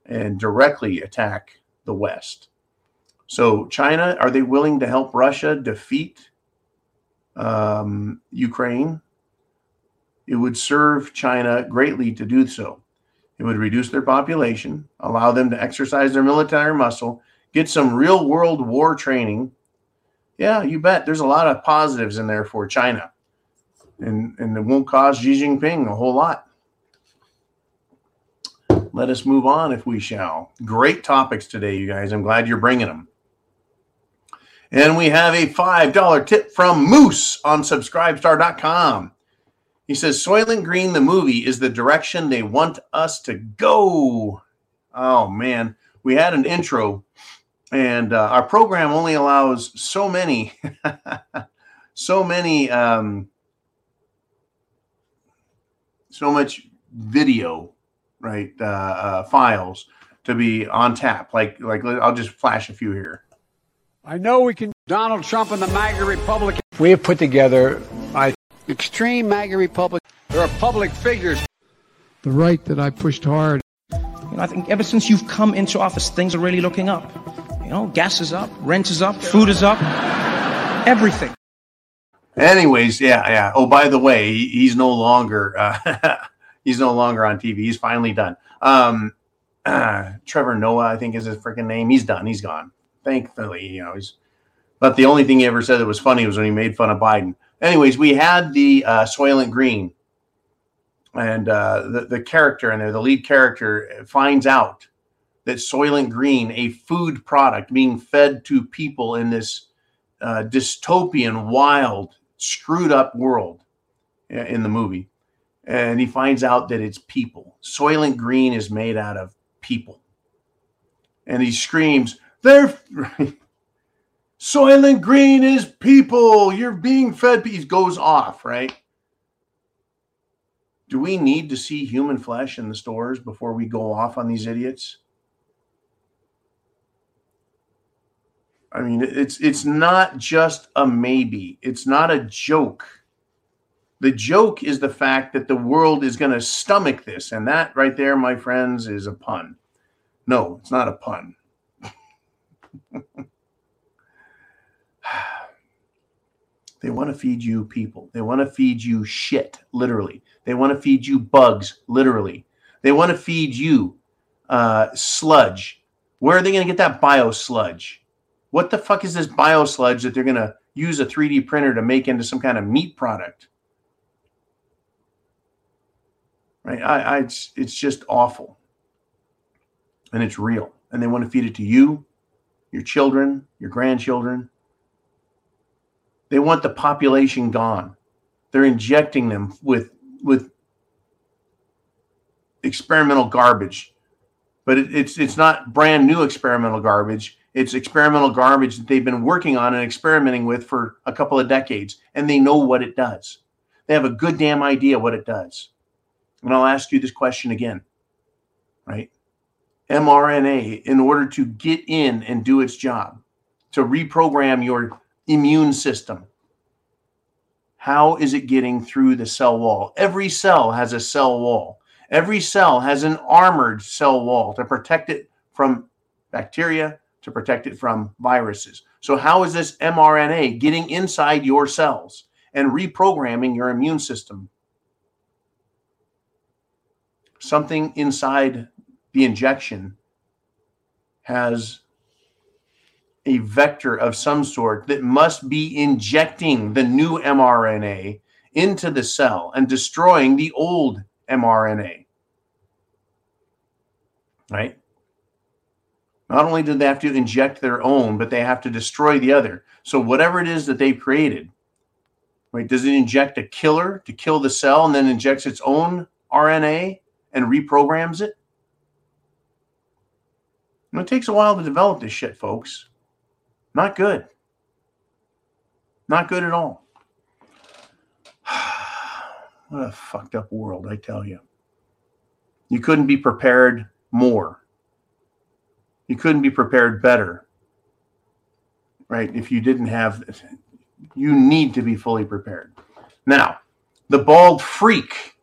and directly attack the West. So, China, are they willing to help Russia defeat um, Ukraine? It would serve China greatly to do so. It would reduce their population, allow them to exercise their military muscle, get some real world war training. Yeah, you bet. There's a lot of positives in there for China. And, and it won't cost Xi Jinping a whole lot. Let us move on if we shall. Great topics today, you guys. I'm glad you're bringing them. And we have a $5 tip from Moose on subscribestar.com. He says Soylent Green, the movie, is the direction they want us to go. Oh, man. We had an intro, and uh, our program only allows so many, so many, um, so much video, right? Uh, uh, files to be on tap. Like, like I'll just flash a few here. I know we can. Donald Trump and the MAGA Republican. We have put together, I extreme MAGA Republic. There are public figures. The right that I pushed hard. You know, I think ever since you've come into office, things are really looking up. You know, gas is up, rent is up, food is up, everything. Anyways, yeah, yeah. Oh, by the way, he's no longer uh, he's no longer on TV. He's finally done. Um, uh, Trevor Noah, I think is his freaking name. He's done. He's gone. Thankfully, you know, he's. But the only thing he ever said that was funny was when he made fun of Biden. Anyways, we had the uh, Soylent Green, and uh, the the character in there, the lead character, finds out that Soylent Green, a food product being fed to people in this uh, dystopian, wild, screwed up world in the movie, and he finds out that it's people. Soylent Green is made out of people, and he screams, "They're." Soylent Green is people. You're being fed. He goes off, right? Do we need to see human flesh in the stores before we go off on these idiots? I mean, it's it's not just a maybe. It's not a joke. The joke is the fact that the world is going to stomach this, and that right there, my friends, is a pun. No, it's not a pun. They want to feed you people. They want to feed you shit, literally. They want to feed you bugs, literally. They want to feed you uh, sludge. Where are they going to get that bio sludge? What the fuck is this bio sludge that they're going to use a 3D printer to make into some kind of meat product? Right? I, I it's, it's just awful. And it's real. And they want to feed it to you, your children, your grandchildren. They want the population gone. They're injecting them with with experimental garbage, but it, it's it's not brand new experimental garbage. It's experimental garbage that they've been working on and experimenting with for a couple of decades, and they know what it does. They have a good damn idea what it does. And I'll ask you this question again, right? mRNA, in order to get in and do its job, to reprogram your immune system, how is it getting through the cell wall? Every cell has a cell wall. Every cell has an armored cell wall to protect it from bacteria, to protect it from viruses. So, how is this mRNA getting inside your cells and reprogramming your immune system? Something inside the injection has a vector of some sort that must be injecting the new mRNA into the cell and destroying the old mRNA. Right? Not only do they have to inject their own, but they have to destroy the other. So whatever it is that they've created, right? Does it inject a killer to kill the cell and then injects its own RNA and reprograms it? It takes a while to develop this shit, folks. Not good. Not good at all. what a fucked up world, I tell you. You couldn't be prepared more. You couldn't be prepared better. Right? If you didn't have, this, you need to be fully prepared. Now, the bald freak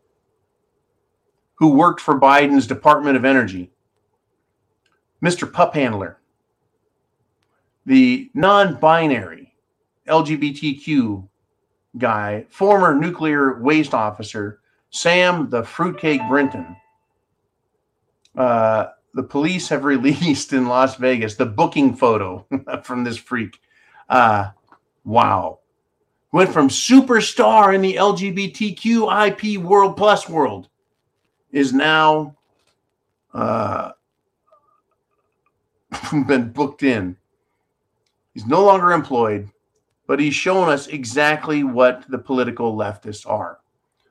who worked for Biden's Department of Energy, Mr. Pup Handler, the non binary LGBTQ guy, former nuclear waste officer, Sam the Fruitcake Brinton. Uh, the police have released in Las Vegas the booking photo from this freak. Uh, wow. Went from superstar in the LGBTQ IP world plus world is now uh, been booked in He's no longer employed, but he's shown us exactly what the political leftists are.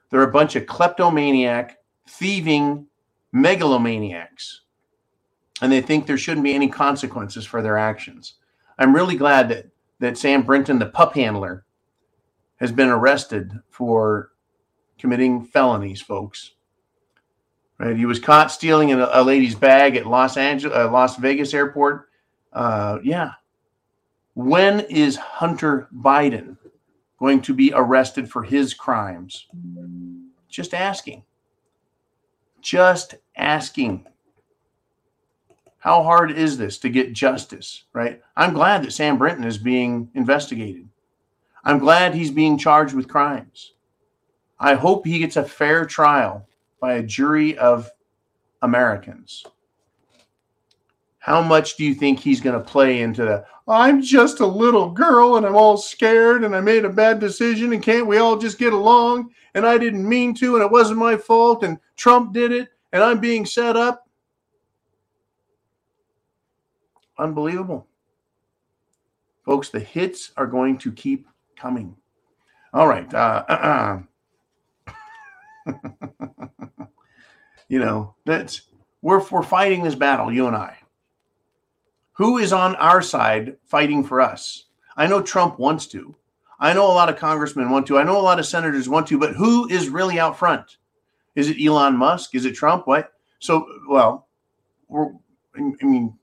They're a bunch of kleptomaniac, thieving megalomaniacs, and they think there shouldn't be any consequences for their actions. I'm really glad that that Sam Brinton, the pup handler, has been arrested for committing felonies, folks. Right? He was caught stealing a, a lady's bag at Los Angeles, uh, Las Vegas airport. Uh, yeah, when is Hunter Biden going to be arrested for his crimes? Just asking. Just asking. How hard is this to get justice, right? I'm glad that Sam Brinton is being investigated. I'm glad he's being charged with crimes. I hope he gets a fair trial by a jury of Americans. How much do you think he's going to play into the I'm just a little girl and I'm all scared and I made a bad decision and can't we all just get along and I didn't mean to and it wasn't my fault and Trump did it and I'm being set up? Unbelievable. Folks, the hits are going to keep coming. All right. Uh, you know, that's we're we're fighting this battle, you and I. Who is on our side fighting for us? I know Trump wants to. I know a lot of congressmen want to. I know a lot of senators want to, but who is really out front? Is it Elon Musk? Is it Trump? What? So, well, we're, I mean,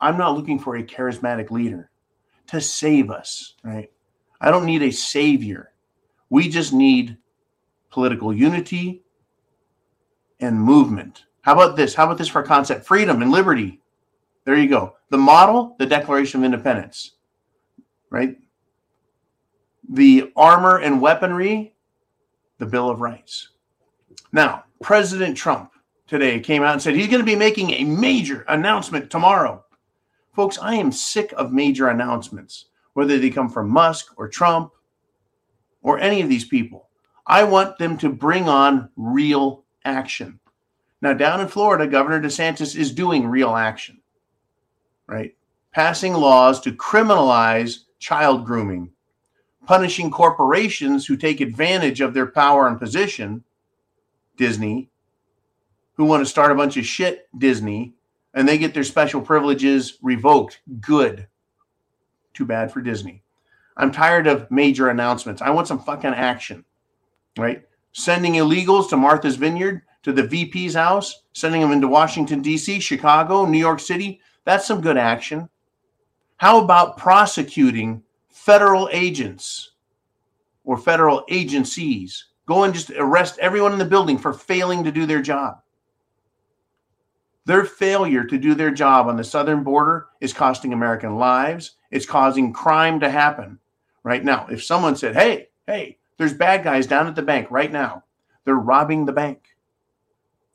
I'm not looking for a charismatic leader to save us, right? I don't need a savior. We just need political unity and movement. How about this? How about this for a concept? Freedom and liberty. There you go. The model, the Declaration of Independence, right? The armor and weaponry, the Bill of Rights. Now, President Trump today came out and said he's going to be making a major announcement tomorrow. Folks, I am sick of major announcements, whether they come from Musk or Trump or any of these people. I want them to bring on real action. Now, down in Florida, Governor DeSantis is doing real action, right? Passing laws to criminalize child grooming, punishing corporations who take advantage of their power and position, Disney, who want to start a bunch of shit, Disney, and they get their special privileges revoked. Good. Too bad for Disney. I'm tired of major announcements. I want some fucking action, right? Sending illegals to Martha's Vineyard, to the VP's house, sending them into Washington, D.C., Chicago, New York City. That's some good action. How about prosecuting federal agents or federal agencies? Go and just arrest everyone in the building for failing to do their job. Their failure to do their job on the southern border is costing American lives. It's causing crime to happen right now. If someone said, hey, hey, there's bad guys down at the bank right now, they're robbing the bank.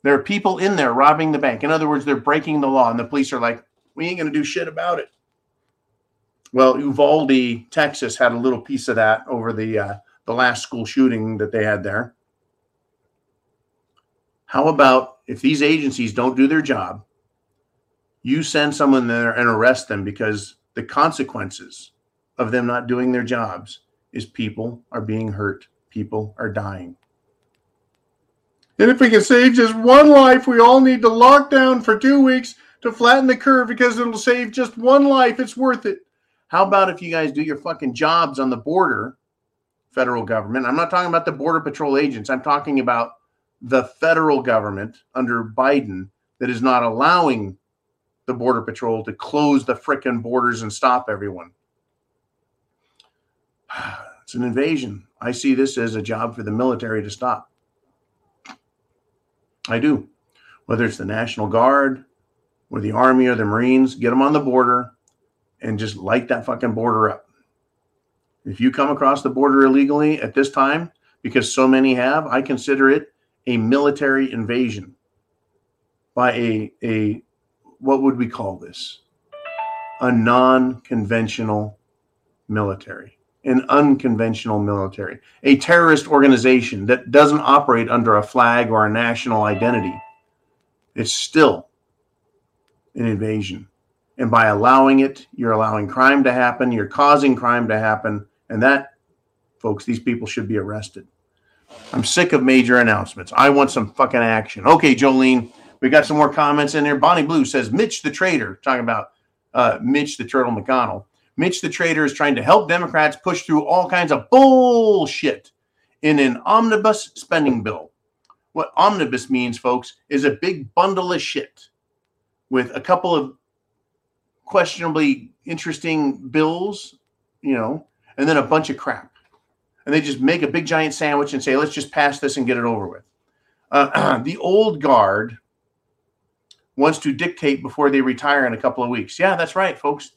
There are people in there robbing the bank. In other words, they're breaking the law, and the police are like, we ain't going to do shit about it. Well, Uvalde, Texas, had a little piece of that over the uh, the last school shooting that they had there. How about if these agencies don't do their job, you send someone there and arrest them because the consequences of them not doing their jobs is people are being hurt, people are dying. And if we can save just one life, we all need to lock down for two weeks to flatten the curve because it'll save just one life. It's worth it. How about if you guys do your fucking jobs on the border, federal government? I'm not talking about the border patrol agents. I'm talking about the federal government under Biden that is not allowing the border patrol to close the frickin' borders and stop everyone. It's an invasion. I see this as a job for the military to stop. I do. Whether it's the National Guard or the Army or the Marines, get them on the border and just light that fucking border up. If you come across the border illegally at this time, because so many have, I consider it a military invasion by a, a what would we call this? A non conventional military, an unconventional military, a terrorist organization that doesn't operate under a flag or a national identity. It's still an invasion. And by allowing it, you're allowing crime to happen, you're causing crime to happen. And that, folks, these people should be arrested. I'm sick of major announcements. I want some fucking action. Okay, Jolene, we got some more comments in there. Bonnie Blue says Mitch the traitor, talking about uh, Mitch the Turtle McConnell. Mitch the traitor is trying to help Democrats push through all kinds of bullshit in an omnibus spending bill. What omnibus means, folks, is a big bundle of shit with a couple of questionably interesting bills, you know, and then a bunch of crap. And they just make a big giant sandwich and say, let's just pass this and get it over with. Uh, the old guard wants to dictate before they retire in a couple of weeks. Yeah, that's right, folks.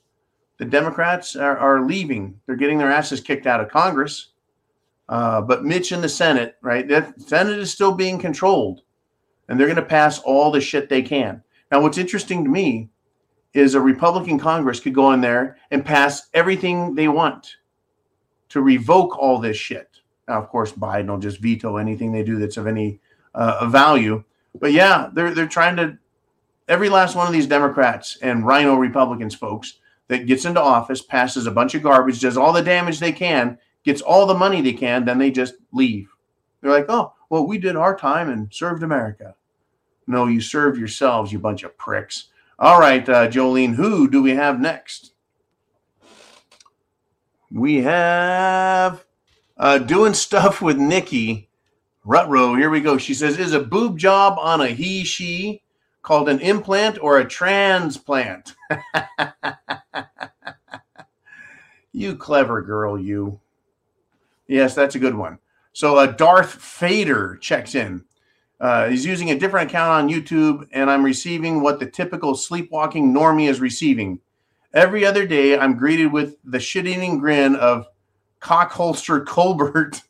The Democrats are, are leaving. They're getting their asses kicked out of Congress. Uh, but Mitch in the Senate, right? The Senate is still being controlled, and they're going to pass all the shit they can. Now, what's interesting to me is a Republican Congress could go in there and pass everything they want to revoke all this shit. Now, of course, Biden will just veto anything they do that's of any uh, value. But yeah, they're they're trying to every last one of these Democrats and RINO Republicans, folks, that gets into office, passes a bunch of garbage, does all the damage they can, gets all the money they can, then they just leave. They're like, oh, well, we did our time and served America. No, you served yourselves, you bunch of pricks. All right, uh, Jolene, who do we have next? We have uh, doing stuff with Nikki Rutro. Here we go. She says, "Is a boob job on a he she called an implant or a transplant?" you clever girl, you. Yes, that's a good one. So, uh, Darth Fader checks in. Uh, he's using a different account on YouTube, and I'm receiving what the typical sleepwalking normie is receiving. Every other day, I'm greeted with the shit eating grin of cockholster Colbert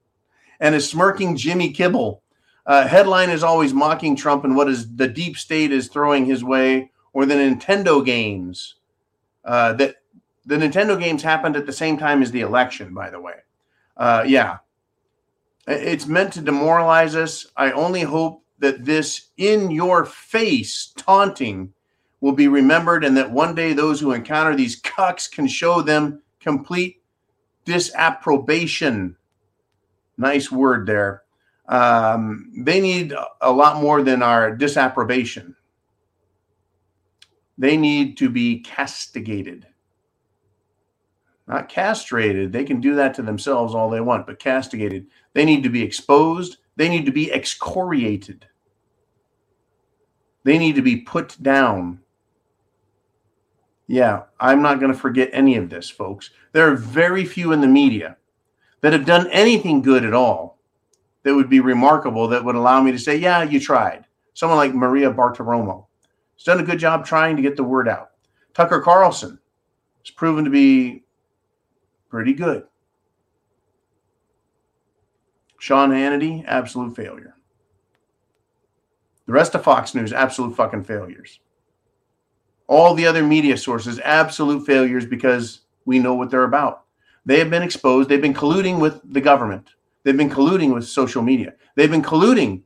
and a smirking Jimmy Kibble. Uh, headline is always mocking Trump and what is the deep state is throwing his way, or the Nintendo games. Uh, that the Nintendo games happened at the same time as the election, by the way. Uh, yeah, it's meant to demoralize us. I only hope that this in your face taunting will be remembered and that one day those who encounter these cucks can show them complete disapprobation. Nice word there. Um, they need a lot more than our disapprobation. They need to be castigated. Not castrated. They can do that to themselves all they want, but castigated. They need to be exposed. They need to be excoriated. They need to be put down. Yeah, I'm not going to forget any of this, folks. There are very few in the media that have done anything good at all that would be remarkable that would allow me to say, yeah, you tried. Someone like Maria Bartiromo has done a good job trying to get the word out. Tucker Carlson has proven to be pretty good. Sean Hannity, absolute failure. The rest of Fox News, absolute fucking failures. All the other media sources, absolute failures because we know what they're about. They have been exposed. They've been colluding with the government. They've been colluding with social media. They've been colluding,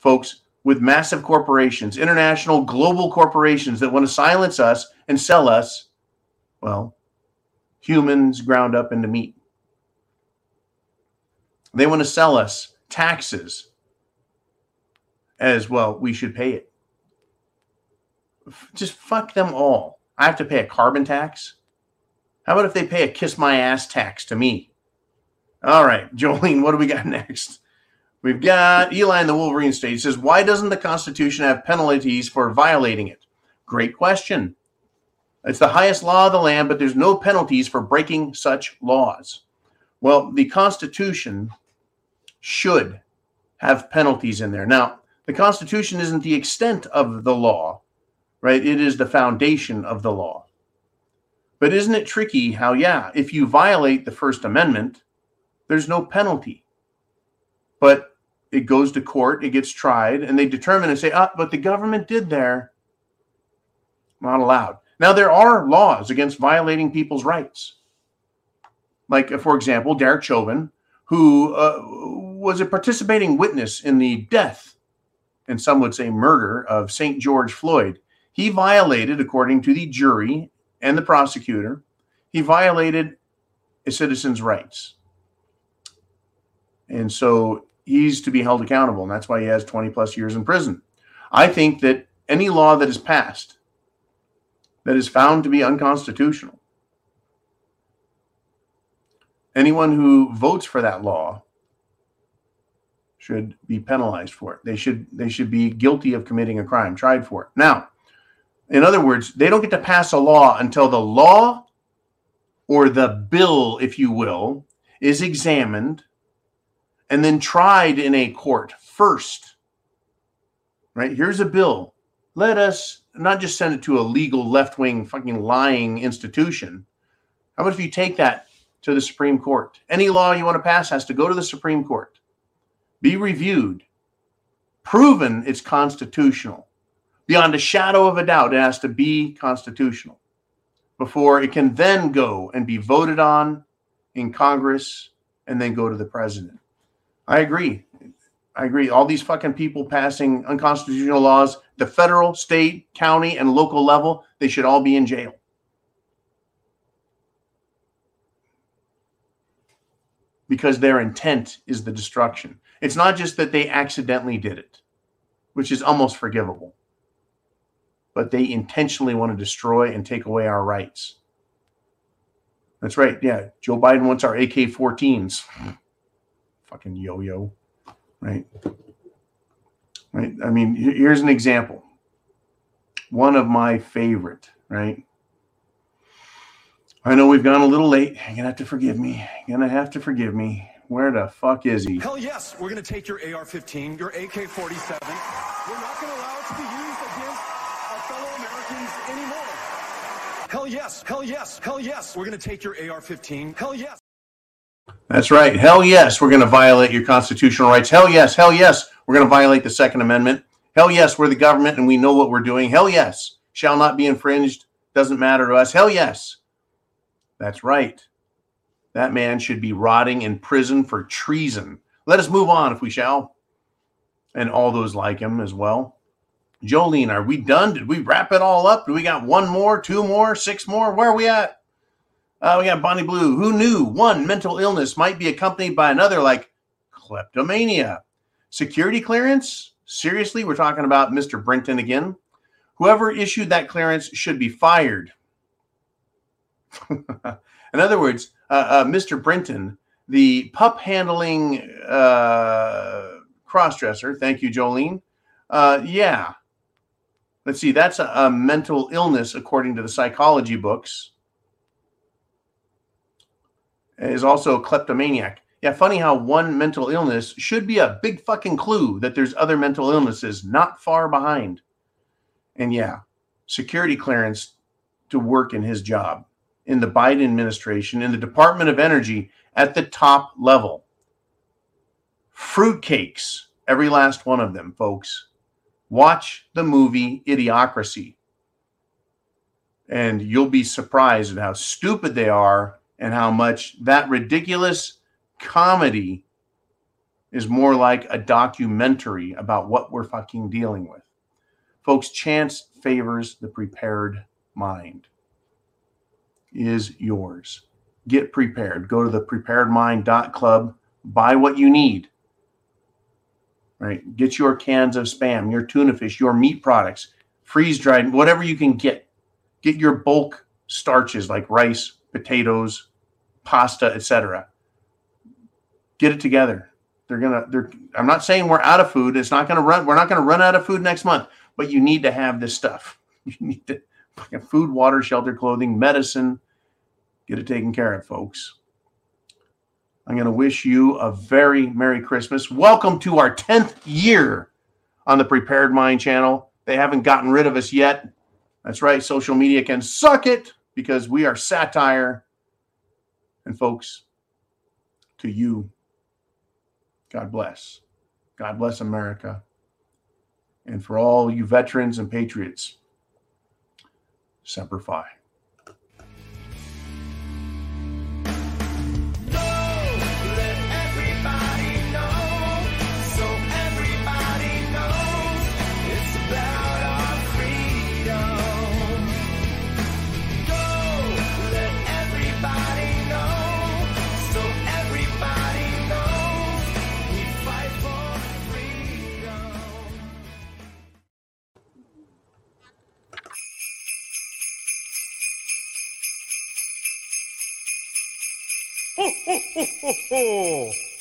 folks, with massive corporations, international, global corporations that want to silence us and sell us, well, humans ground up into meat. They want to sell us taxes as well. We should pay it. Just fuck them all. I have to pay a carbon tax. How about if they pay a kiss my ass tax to me? All right, Jolene, what do we got next? We've got Eli in the Wolverine state. He says, Why doesn't the Constitution have penalties for violating it? Great question. It's the highest law of the land, but there's no penalties for breaking such laws. Well, the Constitution should have penalties in there. Now, the Constitution isn't the extent of the law, right? It is the foundation of the law. But isn't it tricky how, yeah, if you violate the First Amendment, there's no penalty. But it goes to court, it gets tried, and they determine and say, ah, but the government did there. Not allowed. Now, there are laws against violating people's rights. Like, for example, Derek Chauvin, who uh, was a participating witness in the death, and some would say murder, of St. George Floyd. He violated, according to the jury and the prosecutor, he violated a citizen's rights. And so he's to be held accountable, and that's why he has 20 plus years in prison. I think that any law that is passed that is found to be unconstitutional. Anyone who votes for that law should be penalized for it. They should they should be guilty of committing a crime, tried for it. Now, in other words, they don't get to pass a law until the law or the bill, if you will, is examined and then tried in a court first. Right? Here's a bill. Let us not just send it to a legal left wing fucking lying institution. How about if you take that to the Supreme Court? Any law you want to pass has to go to the Supreme Court, be reviewed, proven it's constitutional. Beyond a shadow of a doubt, it has to be constitutional before it can then go and be voted on in Congress and then go to the president. I agree. I agree. All these fucking people passing unconstitutional laws, the federal, state, county, and local level, they should all be in jail. Because their intent is the destruction. It's not just that they accidentally did it, which is almost forgivable, but they intentionally want to destroy and take away our rights. That's right. Yeah. Joe Biden wants our AK 14s. Fucking yo yo right? Right. I mean, here's an example. One of my favorite, right? I know we've gone a little late. You're gonna have to forgive me. You're gonna have to forgive me. Where the fuck is he? Hell yes, we're gonna take your AR-15, your AK-47. We're not gonna allow it to be used against our fellow Americans anymore. Hell yes, hell yes, hell yes, we're gonna take your AR-15. Hell yes. That's right. Hell yes, we're going to violate your constitutional rights. Hell yes, hell yes, we're going to violate the Second Amendment. Hell yes, we're the government and we know what we're doing. Hell yes, shall not be infringed. Doesn't matter to us. Hell yes. That's right. That man should be rotting in prison for treason. Let us move on, if we shall. and all those like him as well. Jolene, are we done? Did we wrap it all up? Do we got one more, two more, six more? Where are we at? Uh, we got Bonnie Blue. Who knew one mental illness might be accompanied by another, like kleptomania? Security clearance? Seriously, we're talking about Mr. Brinton again. Whoever issued that clearance should be fired. In other words, uh, uh, Mr. Brinton, the pup handling uh, crossdresser, thank you, Jolene. Uh, yeah. Let's see, that's a, a mental illness according to the psychology books. Is also a kleptomaniac. Yeah, funny how one mental illness should be a big fucking clue that there's other mental illnesses not far behind. And yeah, security clearance to work in his job in the Biden administration, in the Department of Energy at the top level. Fruitcakes, every last one of them, folks. Watch the movie Idiocracy. And you'll be surprised at how stupid they are and how much that ridiculous comedy is more like a documentary about what we're fucking dealing with. Folks, chance favors the prepared mind is yours. Get prepared. Go to the preparedmind.club, buy what you need. Right? Get your cans of spam, your tuna fish, your meat products, freeze dried, whatever you can get. Get your bulk starches like rice, potatoes, pasta, etc. Get it together. They're gonna. They're. I'm not saying we're out of food. It's not gonna run. We're not gonna run out of food next month. But you need to have this stuff. You need to food, water, shelter, clothing, medicine. Get it taken care of, folks. I'm going to wish you a very Merry Christmas. Welcome to our 10th year on the Prepared Mind channel. They haven't gotten rid of us yet. That's right, social media can suck it because we are satire. And, folks, to you, God bless. God bless America. And for all you veterans and patriots, Semper Fi. Ho, ho.